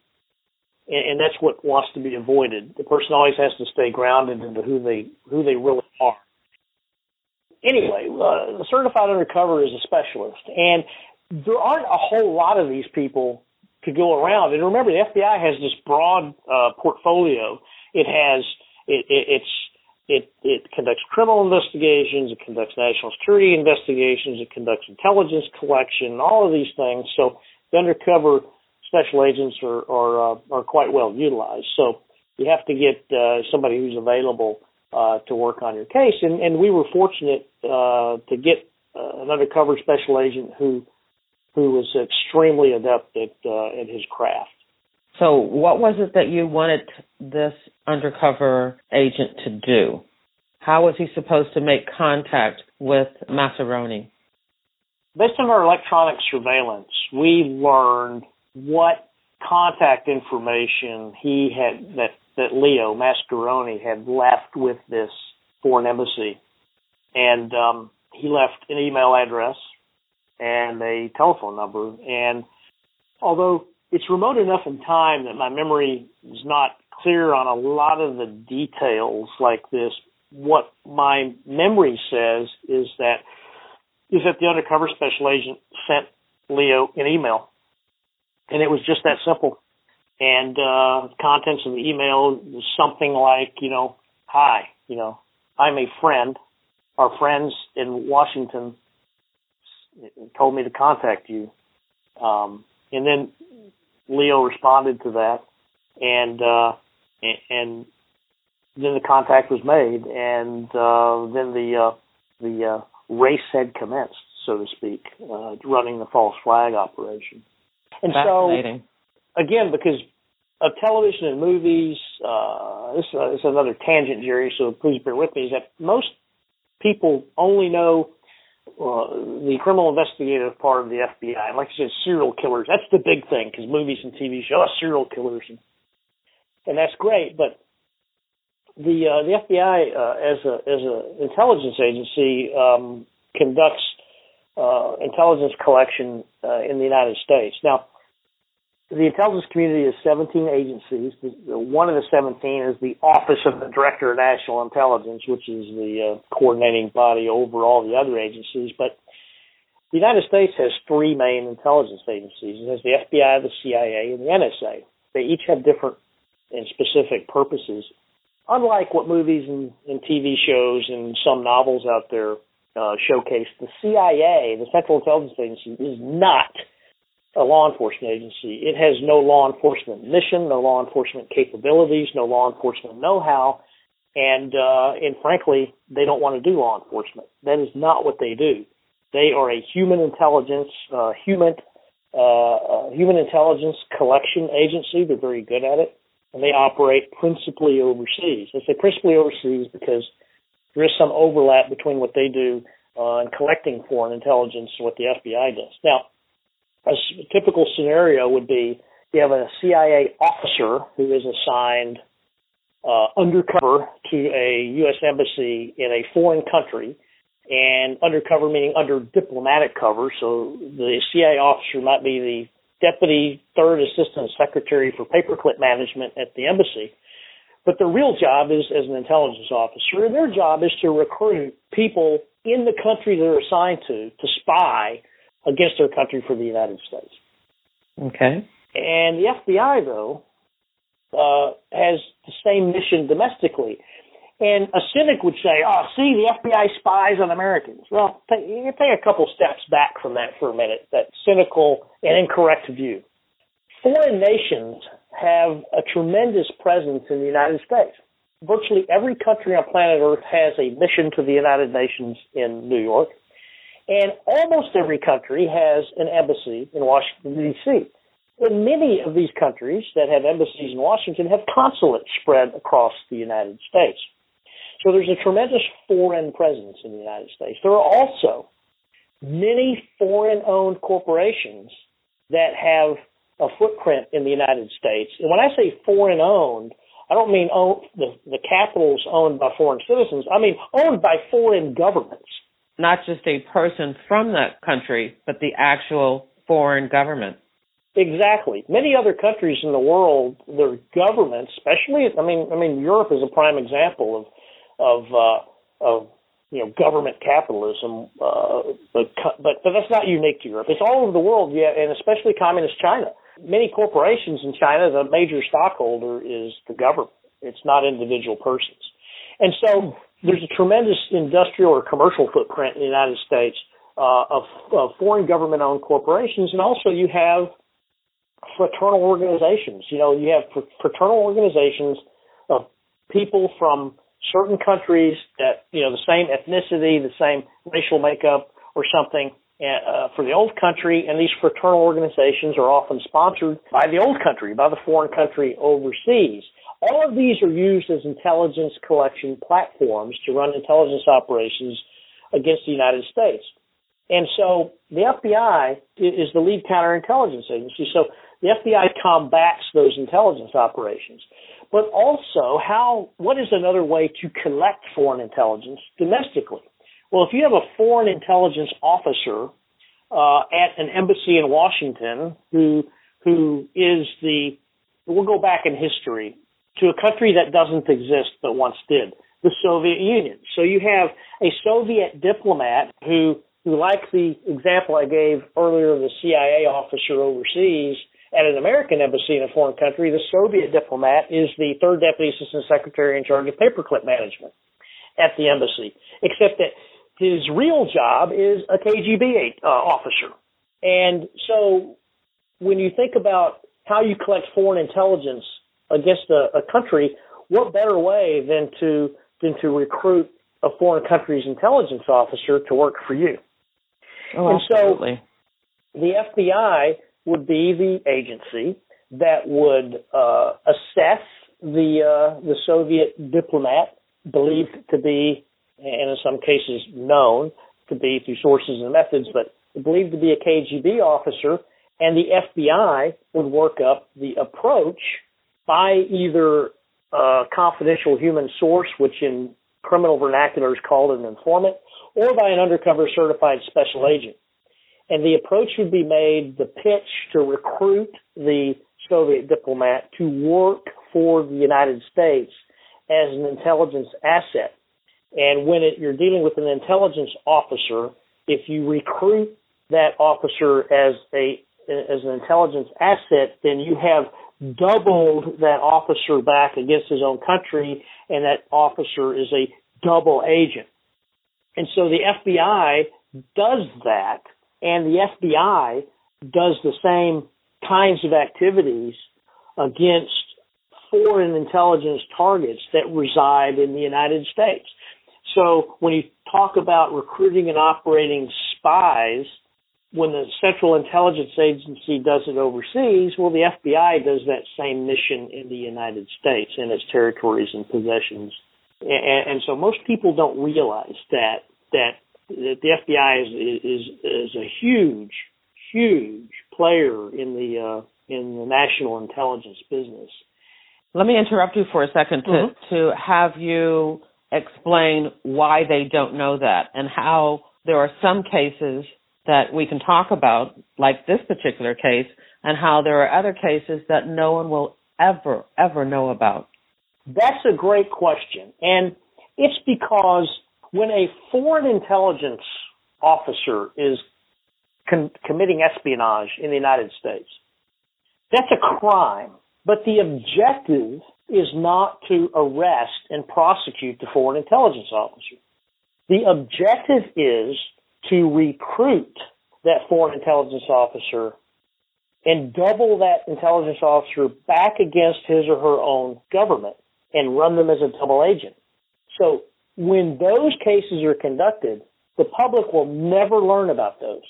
and, and that's what wants to be avoided. The person always has to stay grounded into who they who they really are. Anyway, uh, the certified undercover is a specialist, and there aren't a whole lot of these people to go around. And remember, the FBI has this broad uh, portfolio. It has it, it, it's it it conducts criminal investigations. It conducts national security investigations. It conducts intelligence collection. All of these things. So the undercover special agents are are uh, are quite well utilized. So you have to get uh, somebody who's available uh, to work on your case. And and we were fortunate uh, to get uh, an undercover special agent who who was extremely adept at uh, at his craft. So, what was it that you wanted this undercover agent to do? How was he supposed to make contact with Mascheroni? Based on our electronic surveillance, we learned what contact information he had that that Leo Mascheroni had left with this foreign embassy, and um, he left an email address and a telephone number. And although it's remote enough in time that my memory is not clear on a lot of the details like this, what my memory says is that is that the undercover special agent sent Leo an email, and it was just that simple. And uh, contents of the email was something like, you know, hi, you know, I'm a friend. Our friends in Washington told me to contact you. Um, and then Leo responded to that, and uh, and then the contact was made, and uh, then the uh, the uh, race had commenced, so to speak, uh, running the false flag operation. And so, again, because of television and movies, uh, this, uh, this is another tangent, Jerry. So please bear with me. Is that most people only know uh, the criminal investigative part of the FBI. Like I said, serial killers. That's the big thing because movies and TV shows, oh, serial killers. And and that's great. But the uh, the FBI uh, as a as an intelligence agency um, conducts uh, intelligence collection uh, in the United States. Now, the intelligence community is 17 agencies. One of the 17 is the Office of the Director of National Intelligence, which is the uh, coordinating body over all the other agencies. But the United States has three main intelligence agencies. It has the FBI, the CIA, and the NSA. They each have different and specific purposes. Unlike what movies and, and TV shows and some novels out there uh, showcase, the CIA, the Central Intelligence Agency, is not a law enforcement agency. It has no law enforcement mission, no law enforcement capabilities, no law enforcement know-how, and uh, and frankly, they don't want to do law enforcement. That is not what they do. They are a human intelligence, uh, human uh, uh, human intelligence collection agency. They're very good at it, and they operate principally overseas. I say principally overseas because there is some overlap between what they do uh, in collecting foreign intelligence and what the FBI does. Now, a typical scenario would be you have a CIA officer who is assigned uh, undercover to a U.S. embassy in a foreign country, and undercover meaning under diplomatic cover. So the CIA officer might be the deputy third assistant secretary for paperclip management at the embassy. But their real job is as an intelligence officer. and Their job is to recruit people in the country they're assigned to to spy against their country for the United States. Okay. And the FBI, though, uh, has the same mission domestically. And a cynic would say, oh, see, the FBI spies on Americans. Well, take, you take a couple steps back from that for a minute, that cynical and incorrect view. Foreign nations have a tremendous presence in the United States. Virtually every country on planet Earth has a mission to the United Nations in New York. And almost every country has an embassy in Washington, D.C. And many of these countries that have embassies in Washington have consulates spread across the United States. So there's a tremendous foreign presence in the United States. There are also many foreign owned corporations that have a footprint in the United States. And when I say foreign owned, I don't mean own, the, the capitals owned by foreign citizens. I mean owned by foreign governments not just a person from that country, but the actual foreign government. Exactly. Many other countries in the world, their governments, especially, I mean, I mean, Europe is a prime example of of uh, of you know government capitalism, uh, but but but that's not unique to Europe. It's all over the world, yeah, and especially communist China. Many corporations in China, the major stockholder is the government. It's not individual persons, and so there's a tremendous industrial or commercial footprint in the United States uh, of, of foreign government-owned corporations, and also you have fraternal organizations. You know, you have fraternal organizations of people from certain countries that you know the same ethnicity, the same racial makeup, or something. Uh, for the old country, and these fraternal organizations are often sponsored by the old country, by the foreign country overseas. All of these are used as intelligence collection platforms to run intelligence operations against the United States. And so the FBI is the lead counterintelligence agency. So the FBI combats those intelligence operations. But also, how, what is another way to collect foreign intelligence domestically? Well, if you have a foreign intelligence officer uh, at an embassy in Washington who who is the we'll go back in history to a country that doesn't exist but once did, the Soviet Union. So you have a Soviet diplomat who, who like the example I gave earlier of the CIA officer overseas at an American embassy in a foreign country, the Soviet diplomat is the third deputy assistant secretary in charge of paperclip management at the embassy, except that his real job is a KGB uh, officer. And so when you think about how you collect foreign intelligence against a, a country, what better way than to than to recruit a foreign country's intelligence officer to work for you? Oh, and absolutely. so the FBI would be the agency that would uh, assess the uh, the Soviet diplomat believed to be, and in some cases known to be through sources and methods, but believed to be a KGB officer, and the FBI would work up the approach by either a confidential human source, which in criminal vernacular is called an informant, or by an undercover certified special agent. And the approach would be made, the pitch to recruit the Soviet diplomat to work for the United States as an intelligence asset. And when it, you're dealing with an intelligence officer, if you recruit that officer as a as an intelligence asset, then you have doubled that officer back against his own country, and that officer is a double agent. And so the FBI does that, and the FBI does the same kinds of activities against foreign intelligence targets that reside in the United States. So when you talk about recruiting and operating spies, when the Central Intelligence Agency does it overseas, well, the FBI does that same mission in the United States in its territories and possessions. And, and so most people don't realize that that, that the FBI is, is is a huge, huge player in the uh, in the national intelligence business. Let me interrupt you for a second to, mm-hmm. to have you explain why they don't know that and how there are some cases that we can talk about, like this particular case, and how there are other cases that no one will ever, ever know about? That's a great question. And it's because when a foreign intelligence officer is con- committing espionage in the United States, that's a crime. But the objective is not to arrest and prosecute the foreign intelligence officer. The objective is to recruit that foreign intelligence officer and double that intelligence officer back against his or her own government and run them as a double agent. So when those cases are conducted, the public will never learn about those.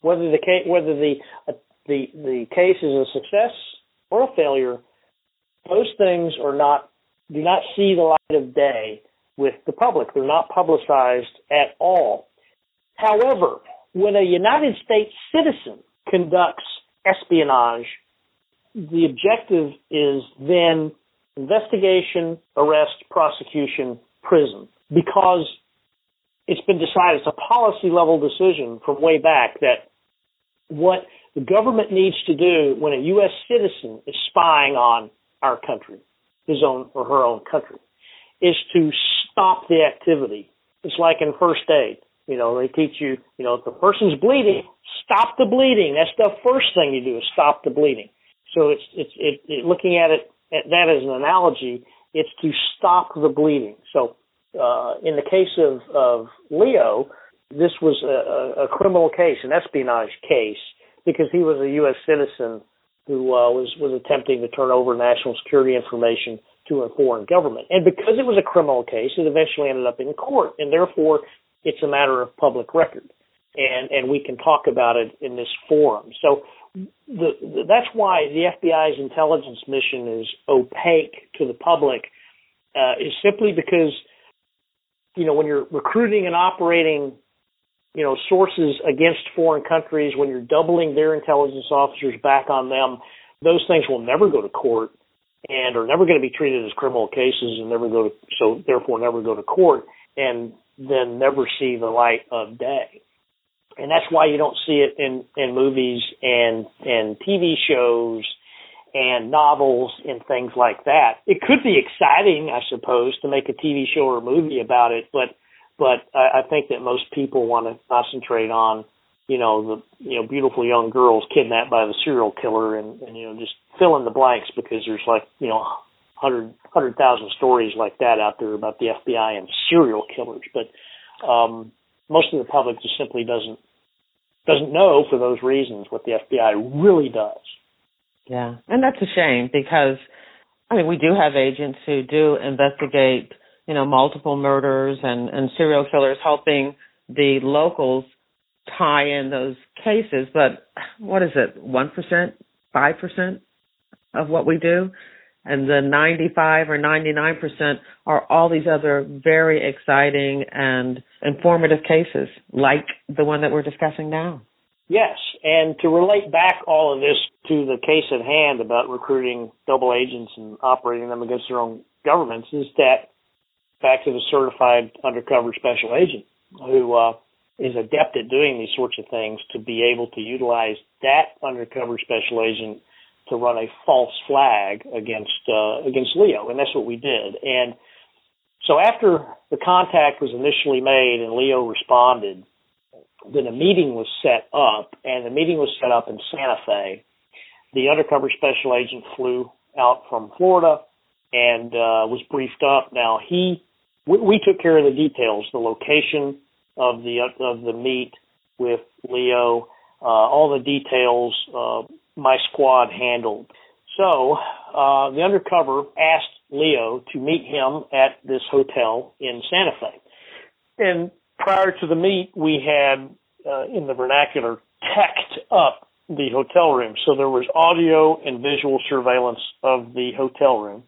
Whether the case, whether the uh, the the case is a success or a failure, those things are not do not see the light of day with the public. They're not publicized at all. However, when a United States citizen conducts espionage, the objective is then investigation, arrest, prosecution, prison. Because it's been decided, it's a policy level decision from way back that what the government needs to do when a U.S. citizen is spying on our country, his own or her own country, is to stop the activity. It's like in first aid. You know, they teach you, you know, if the person's bleeding, stop the bleeding. That's the first thing you do is stop the bleeding. So it's, it's, it, it looking at it, at that as an analogy, it's to stop the bleeding. So, uh, in the case of, of Leo, this was a, a, criminal case, an espionage case, because he was a U.S. citizen who uh, was was attempting to turn over national security information to a foreign government. And because it was a criminal case, it eventually ended up in court, and therefore it's a matter of public record, and and we can talk about it in this forum. So the, the, that's why the FBI's intelligence mission is opaque to the public, uh, is simply because you know when you're recruiting and operating you know sources against foreign countries when you're doubling their intelligence officers back on them those things will never go to court and are never going to be treated as criminal cases and never go to so therefore never go to court and then never see the light of day. And that's why you don't see it in, in movies and, and TV shows and novels and things like that. It could be exciting, I suppose, to make a TV show or movie about it, but, but I, I think that most people want to concentrate on, you know, the, you know, beautiful young girls kidnapped by the serial killer and, and, you know, just fill in the blanks because there's like, you know, hundred hundred thousand stories like that out there about the FBI and serial killers, but um, most of the public just simply doesn't doesn't know for those reasons what the FBI really does. Yeah, and that's a shame because I mean we do have agents who do investigate you know multiple murders and and serial killers, helping the locals tie in those cases. But what is it? One percent, five percent of what we do and the 95 or 99% are all these other very exciting and informative cases like the one that we're discussing now. Yes, and to relate back all of this to the case at hand about recruiting double agents and operating them against their own governments is that back to the certified undercover special agent who uh, is adept at doing these sorts of things to be able to utilize that undercover special agent to run a false flag against uh, against Leo, and that's what we did. And so after the contact was initially made and Leo responded, then a meeting was set up, and the meeting was set up in Santa Fe. The undercover special agent flew out from Florida and uh, was briefed up. Now he, we, we took care of the details, the location of the of the meet with Leo, uh, all the details. Uh, my squad handled. So uh, the undercover asked Leo to meet him at this hotel in Santa Fe, and prior to the meet, we had, uh, in the vernacular, teched up the hotel room. So there was audio and visual surveillance of the hotel room.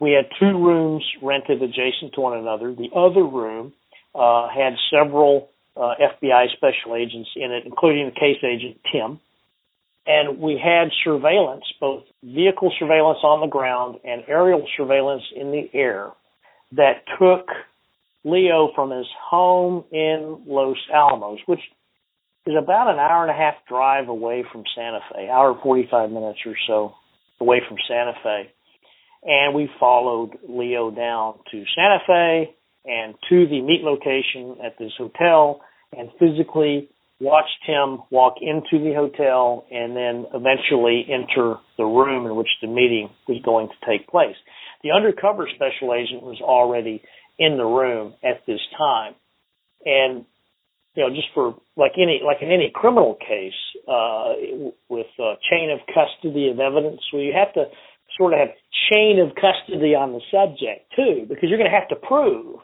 We had two rooms rented adjacent to one another. The other room uh, had several uh, FBI special agents in it, including the case agent Tim. And we had surveillance, both vehicle surveillance on the ground and aerial surveillance in the air that took Leo from his home in Los Alamos, which is about an hour and a half drive away from Santa Fe, hour 45 minutes or so away from Santa Fe. And we followed Leo down to Santa Fe and to the meet location at this hotel and physically watched him walk into the hotel and then eventually enter the room in which the meeting was going to take place. The undercover special agent was already in the room at this time. And you know, just for like any like in any criminal case uh, with uh, chain of custody of evidence, where you have to sort of have chain of custody on the subject too, because you're going to have to prove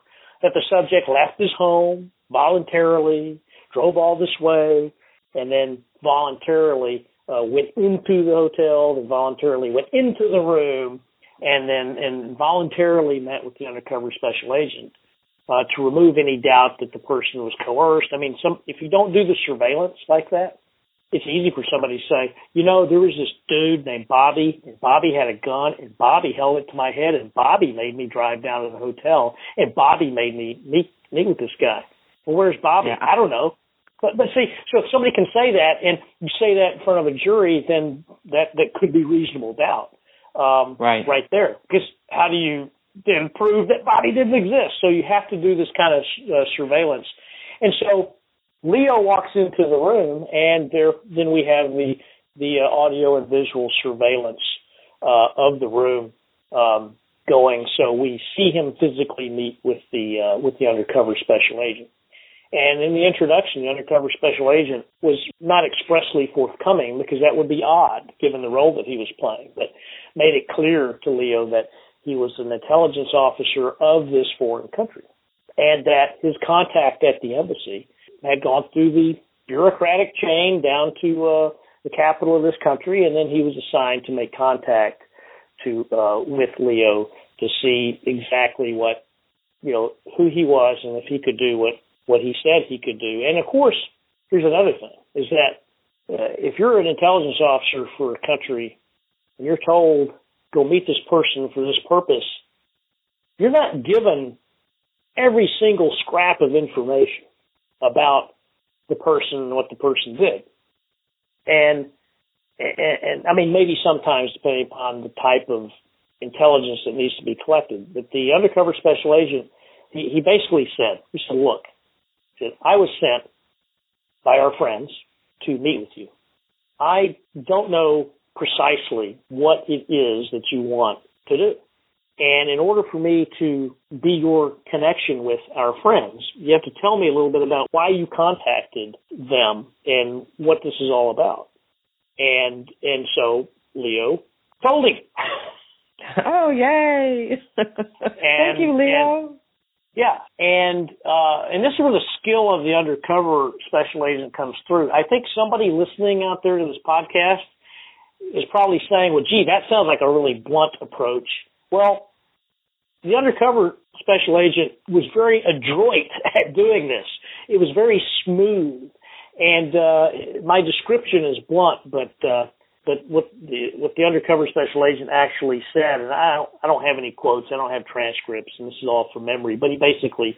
that the subject left his home voluntarily, drove all this way, and then voluntarily uh, went into the hotel, then voluntarily went into the room, and then and voluntarily met with the undercover special agent uh, to remove any doubt that the person was coerced. I mean, some if you don't do the surveillance like that, it's easy for somebody to say, you know, there was this dude named Bobby, and Bobby had a gun, and Bobby held it to my head, and Bobby made me drive down to the hotel, and Bobby made me meet meet with this guy. Well, where's Bobby? Yeah. I don't know. But but see, so if somebody can say that, and you say that in front of a jury, then that that could be reasonable doubt um, right. right there. Because how do you then prove that Bobby didn't exist? So you have to do this kind of uh, surveillance. And so Leo walks into the room, and there then we have the the uh, audio and visual surveillance uh, of the room um, going. So we see him physically meet with the uh, with the undercover special agent. And in the introduction, the undercover special agent was not expressly forthcoming because that would be odd given the role that he was playing, but made it clear to Leo that he was an intelligence officer of this foreign country and that his contact at the embassy had gone through the bureaucratic chain down to uh, the capital of this country, and then he was assigned to make contact to uh, with Leo to see exactly what you know who he was and if he could do what what he said he could do. And of course, here's another thing: is that uh, if you're an intelligence officer for a country and you're told go meet this person for this purpose, you're not given every single scrap of information about the person and what the person did. And, and, and I mean, maybe sometimes depending upon the type of intelligence that needs to be collected. But the undercover special agent, he, he basically said, he said, look, said, I was sent by our friends to meet with you. I don't know precisely what it is that you want to do. And in order for me to be your connection with our friends, you have to tell me a little bit about why you contacted them and what this is all about. And and so Leo told him. Oh yay! and, Thank you, Leo. And, yeah, and uh, and this is where the skill of the undercover special agent comes through. I think somebody listening out there to this podcast is probably saying, "Well, gee, that sounds like a really blunt approach." Well, the undercover special agent was very adroit at doing this. It was very smooth, And uh, my description is blunt, but uh, but what the what the undercover special agent actually said, and I don't I don't have any quotes, I don't have transcripts, and this is all from memory. But he basically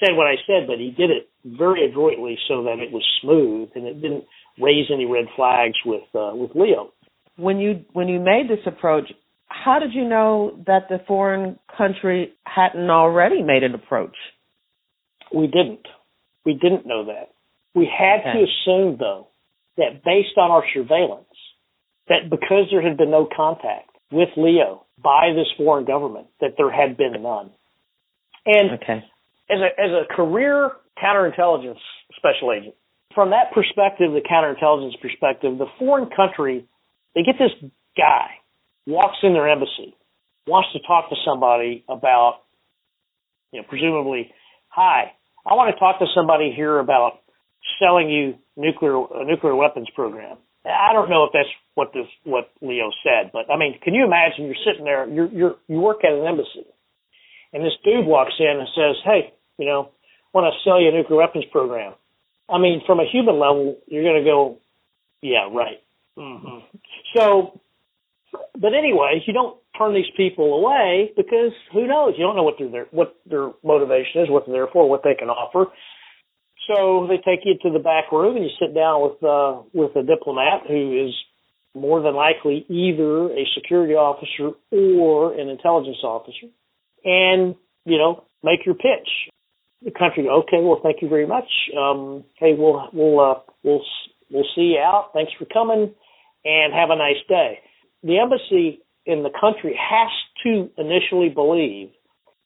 said what I said, but he did it very adroitly so that it was smooth and it didn't raise any red flags with uh, with Leo. When you when you made this approach, how did you know that the foreign country hadn't already made an approach? We didn't. We didn't know that. We had okay. to assume though that based on our surveillance that because there had been no contact with Leo by this foreign government, that there had been none. And okay. as a as a career counterintelligence special agent, from that perspective, the counterintelligence perspective, the foreign country, they get this guy walks in their embassy, wants to talk to somebody about, you know, presumably, hi, I want to talk to somebody here about selling you nuclear a nuclear weapons program. I don't know if that's what this what Leo said, but I mean, can you imagine you're sitting there, you're you're you work at an embassy, and this dude walks in and says, "Hey, you know, want to sell you a nuclear weapons program." I mean, from a human level, you're going to go, "Yeah, right." Mm-hmm. So, but anyway, you don't turn these people away because who knows? You don't know what their what their motivation is, what they're there for, what they can offer. So they take you to the back room and you sit down with uh, with a diplomat who is more than likely either a security officer or an intelligence officer, and you know make your pitch. The country, okay, well, thank you very much. Um, hey, we'll we'll uh, we'll we'll see you out. Thanks for coming, and have a nice day. The embassy in the country has to initially believe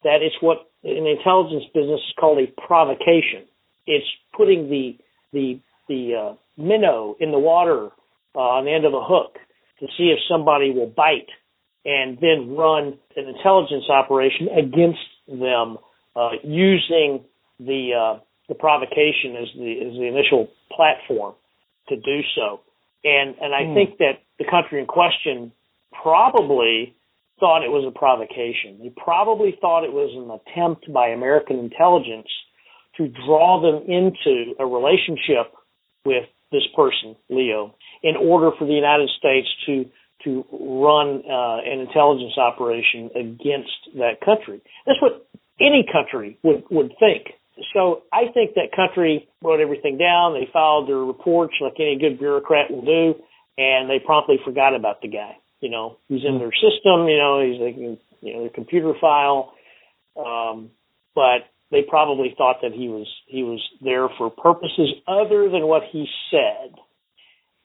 that it's what in the intelligence business is called a provocation it's putting the the the uh, minnow in the water uh, on the end of a hook to see if somebody will bite, and then run an intelligence operation against them uh, using the uh, the provocation as the as the initial platform to do so. And and I mm. think that the country in question probably thought it was a provocation. They probably thought it was an attempt by American intelligence to draw them into a relationship with this person, Leo, in order for the United States to to run uh, an intelligence operation against that country. That's what any country would would think. So I think that country wrote everything down. They filed their reports like any good bureaucrat will do, and they promptly forgot about the guy. You know, he's in their system. You know, he's like you know their computer file. Um, but they probably thought that he was he was there for purposes other than what he said.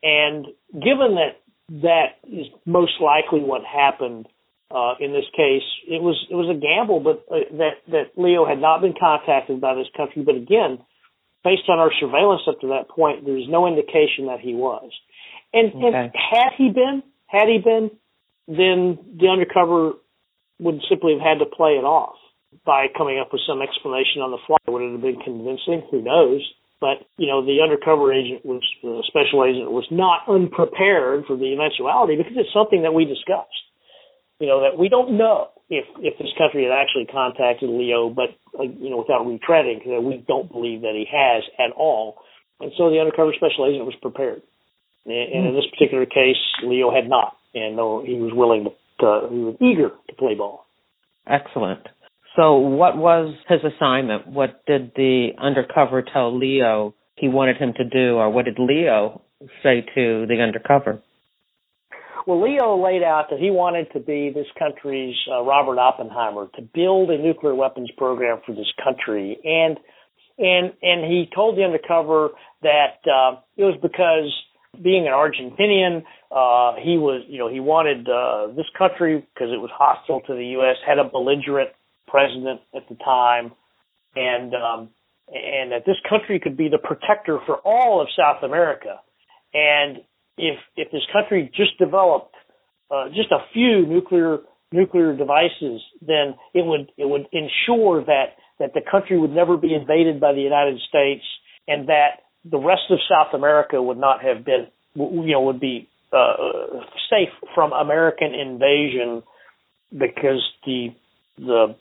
And given that that is most likely what happened uh, in this case, it was it was a gamble, but uh, that that Leo had not been contacted by this country. But again, based on our surveillance up to that point, there's no indication that he was. And, okay. and had he been, had he been, then the undercover would simply have had to play it off by coming up with some explanation on the fly. Would it have been convincing? Who knows? But you know, the undercover agent was the special agent was not unprepared for the eventuality because it's something that we discussed. You know that we don't know if if this country had actually contacted Leo, but uh, you know without retreading, that we don't believe that he has at all. And so the undercover special agent was prepared. And, and in this particular case, Leo had not, and no, he was willing to, to he was eager to play ball. Excellent. So, what was his assignment? What did the undercover tell Leo he wanted him to do, or what did Leo say to the undercover? Well, Leo laid out that he wanted to be this country's uh, Robert Oppenheimer, to build a nuclear weapons program for this country, and and and he told the undercover that uh, it was because being an Argentinian, uh, he was, you know, he wanted uh, this country because it was hostile to the U.S. had a belligerent president at the time, and um, and that this country could be the protector for all of South America. And if if this country just developed uh, just a few nuclear nuclear devices, then it would it would ensure that that the country would never be invaded by the United States, and that the rest of South America would not have been you know would be uh, safe from American invasion because the the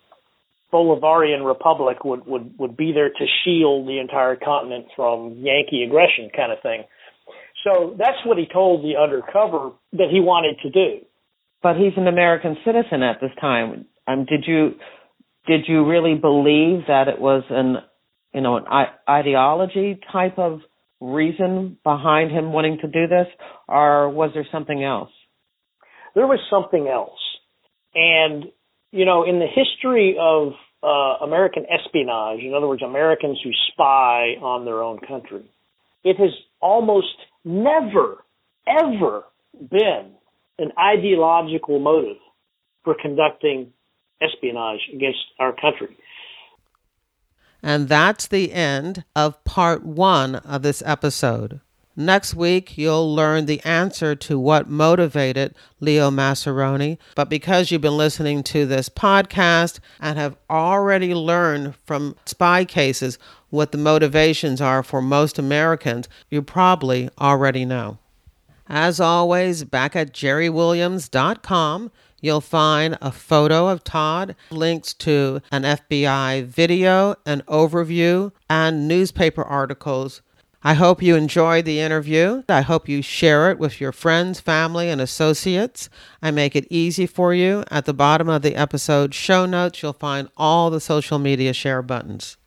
Bolivarian Republic would, would, would be there to shield the entire continent from Yankee aggression kind of thing. So that's what he told the undercover that he wanted to do. But he's an American citizen at this time. Um, did you did you really believe that it was an you know an ideology type of reason behind him wanting to do this, or was there something else? There was something else, and you know, in the history of uh, American espionage, in other words, Americans who spy on their own country, it has almost never, ever been an ideological motive for conducting espionage against our country. And that's the end of part one of this episode. Next week, you'll learn the answer to what motivated Leo Mascheroni. But because you've been listening to this podcast and have already learned from spy cases what the motivations are for most Americans, you probably already know. As always, back at jerrywilliams.com, you'll find a photo of Todd, links to an FBI video, an overview, and newspaper articles I hope you enjoyed the interview. I hope you share it with your friends, family, and associates. I make it easy for you. At the bottom of the episode show notes, you'll find all the social media share buttons.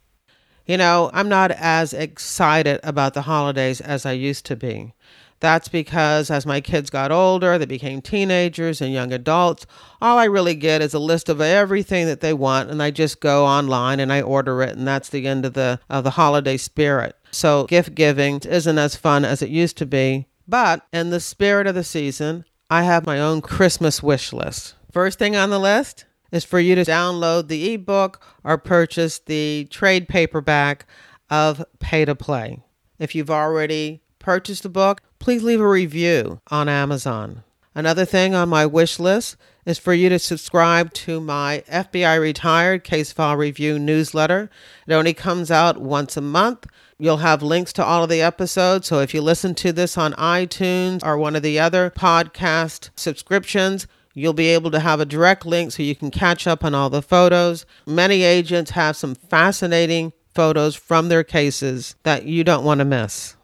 You know, I'm not as excited about the holidays as I used to be. That's because as my kids got older, they became teenagers and young adults. All I really get is a list of everything that they want, and I just go online and I order it, and that's the end of the of the holiday spirit. So gift giving isn't as fun as it used to be. But in the spirit of the season, I have my own Christmas wish list. First thing on the list is for you to download the ebook or purchase the trade paperback of Pay to Play. If you've already purchased the book, please leave a review on Amazon. Another thing on my wish list is for you to subscribe to my FBI Retired Case File Review newsletter. It only comes out once a month. You'll have links to all of the episodes. So if you listen to this on iTunes or one of the other podcast subscriptions, you'll be able to have a direct link so you can catch up on all the photos. Many agents have some fascinating photos from their cases that you don't want to miss.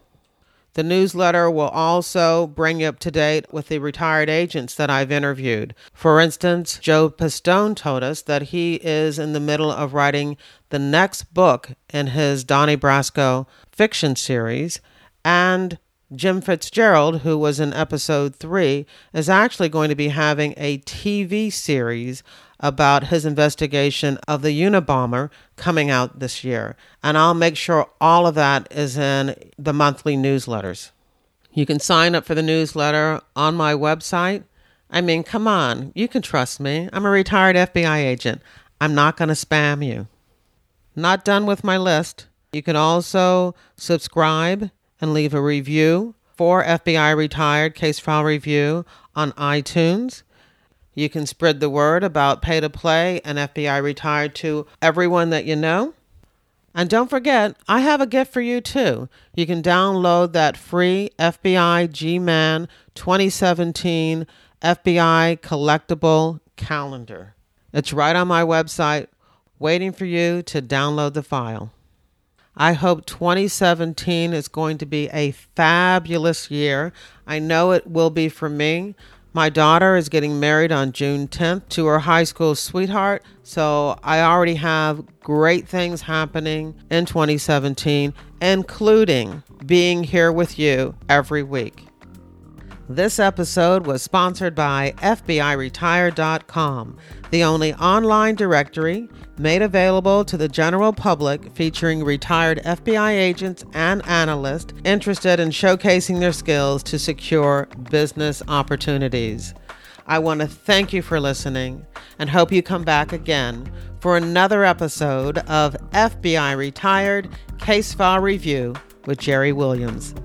The newsletter will also bring you up to date with the retired agents that I've interviewed. For instance, Joe Pistone told us that he is in the middle of writing the next book in his Donnie Brasco fiction series, and Jim Fitzgerald, who was in episode three, is actually going to be having a TV series about his investigation of the Unabomber coming out this year. And I'll make sure all of that is in the monthly newsletters. You can sign up for the newsletter on my website. I mean, come on, you can trust me. I'm a retired FBI agent. I'm not going to spam you. Not done with my list. You can also subscribe and leave a review for FBI Retired Case File Review on iTunes. You can spread the word about pay to play and FBI retired to everyone that you know. And don't forget, I have a gift for you too. You can download that free FBI G Man 2017 FBI collectible calendar. It's right on my website, waiting for you to download the file. I hope 2017 is going to be a fabulous year. I know it will be for me. My daughter is getting married on June 10th to her high school sweetheart, so I already have great things happening in 2017, including being here with you every week. This episode was sponsored by FBIRetire.com, the only online directory made available to the general public featuring retired FBI agents and analysts interested in showcasing their skills to secure business opportunities. I want to thank you for listening and hope you come back again for another episode of FBI Retired Case File Review with Jerry Williams.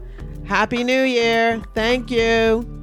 Happy New Year! Thank you!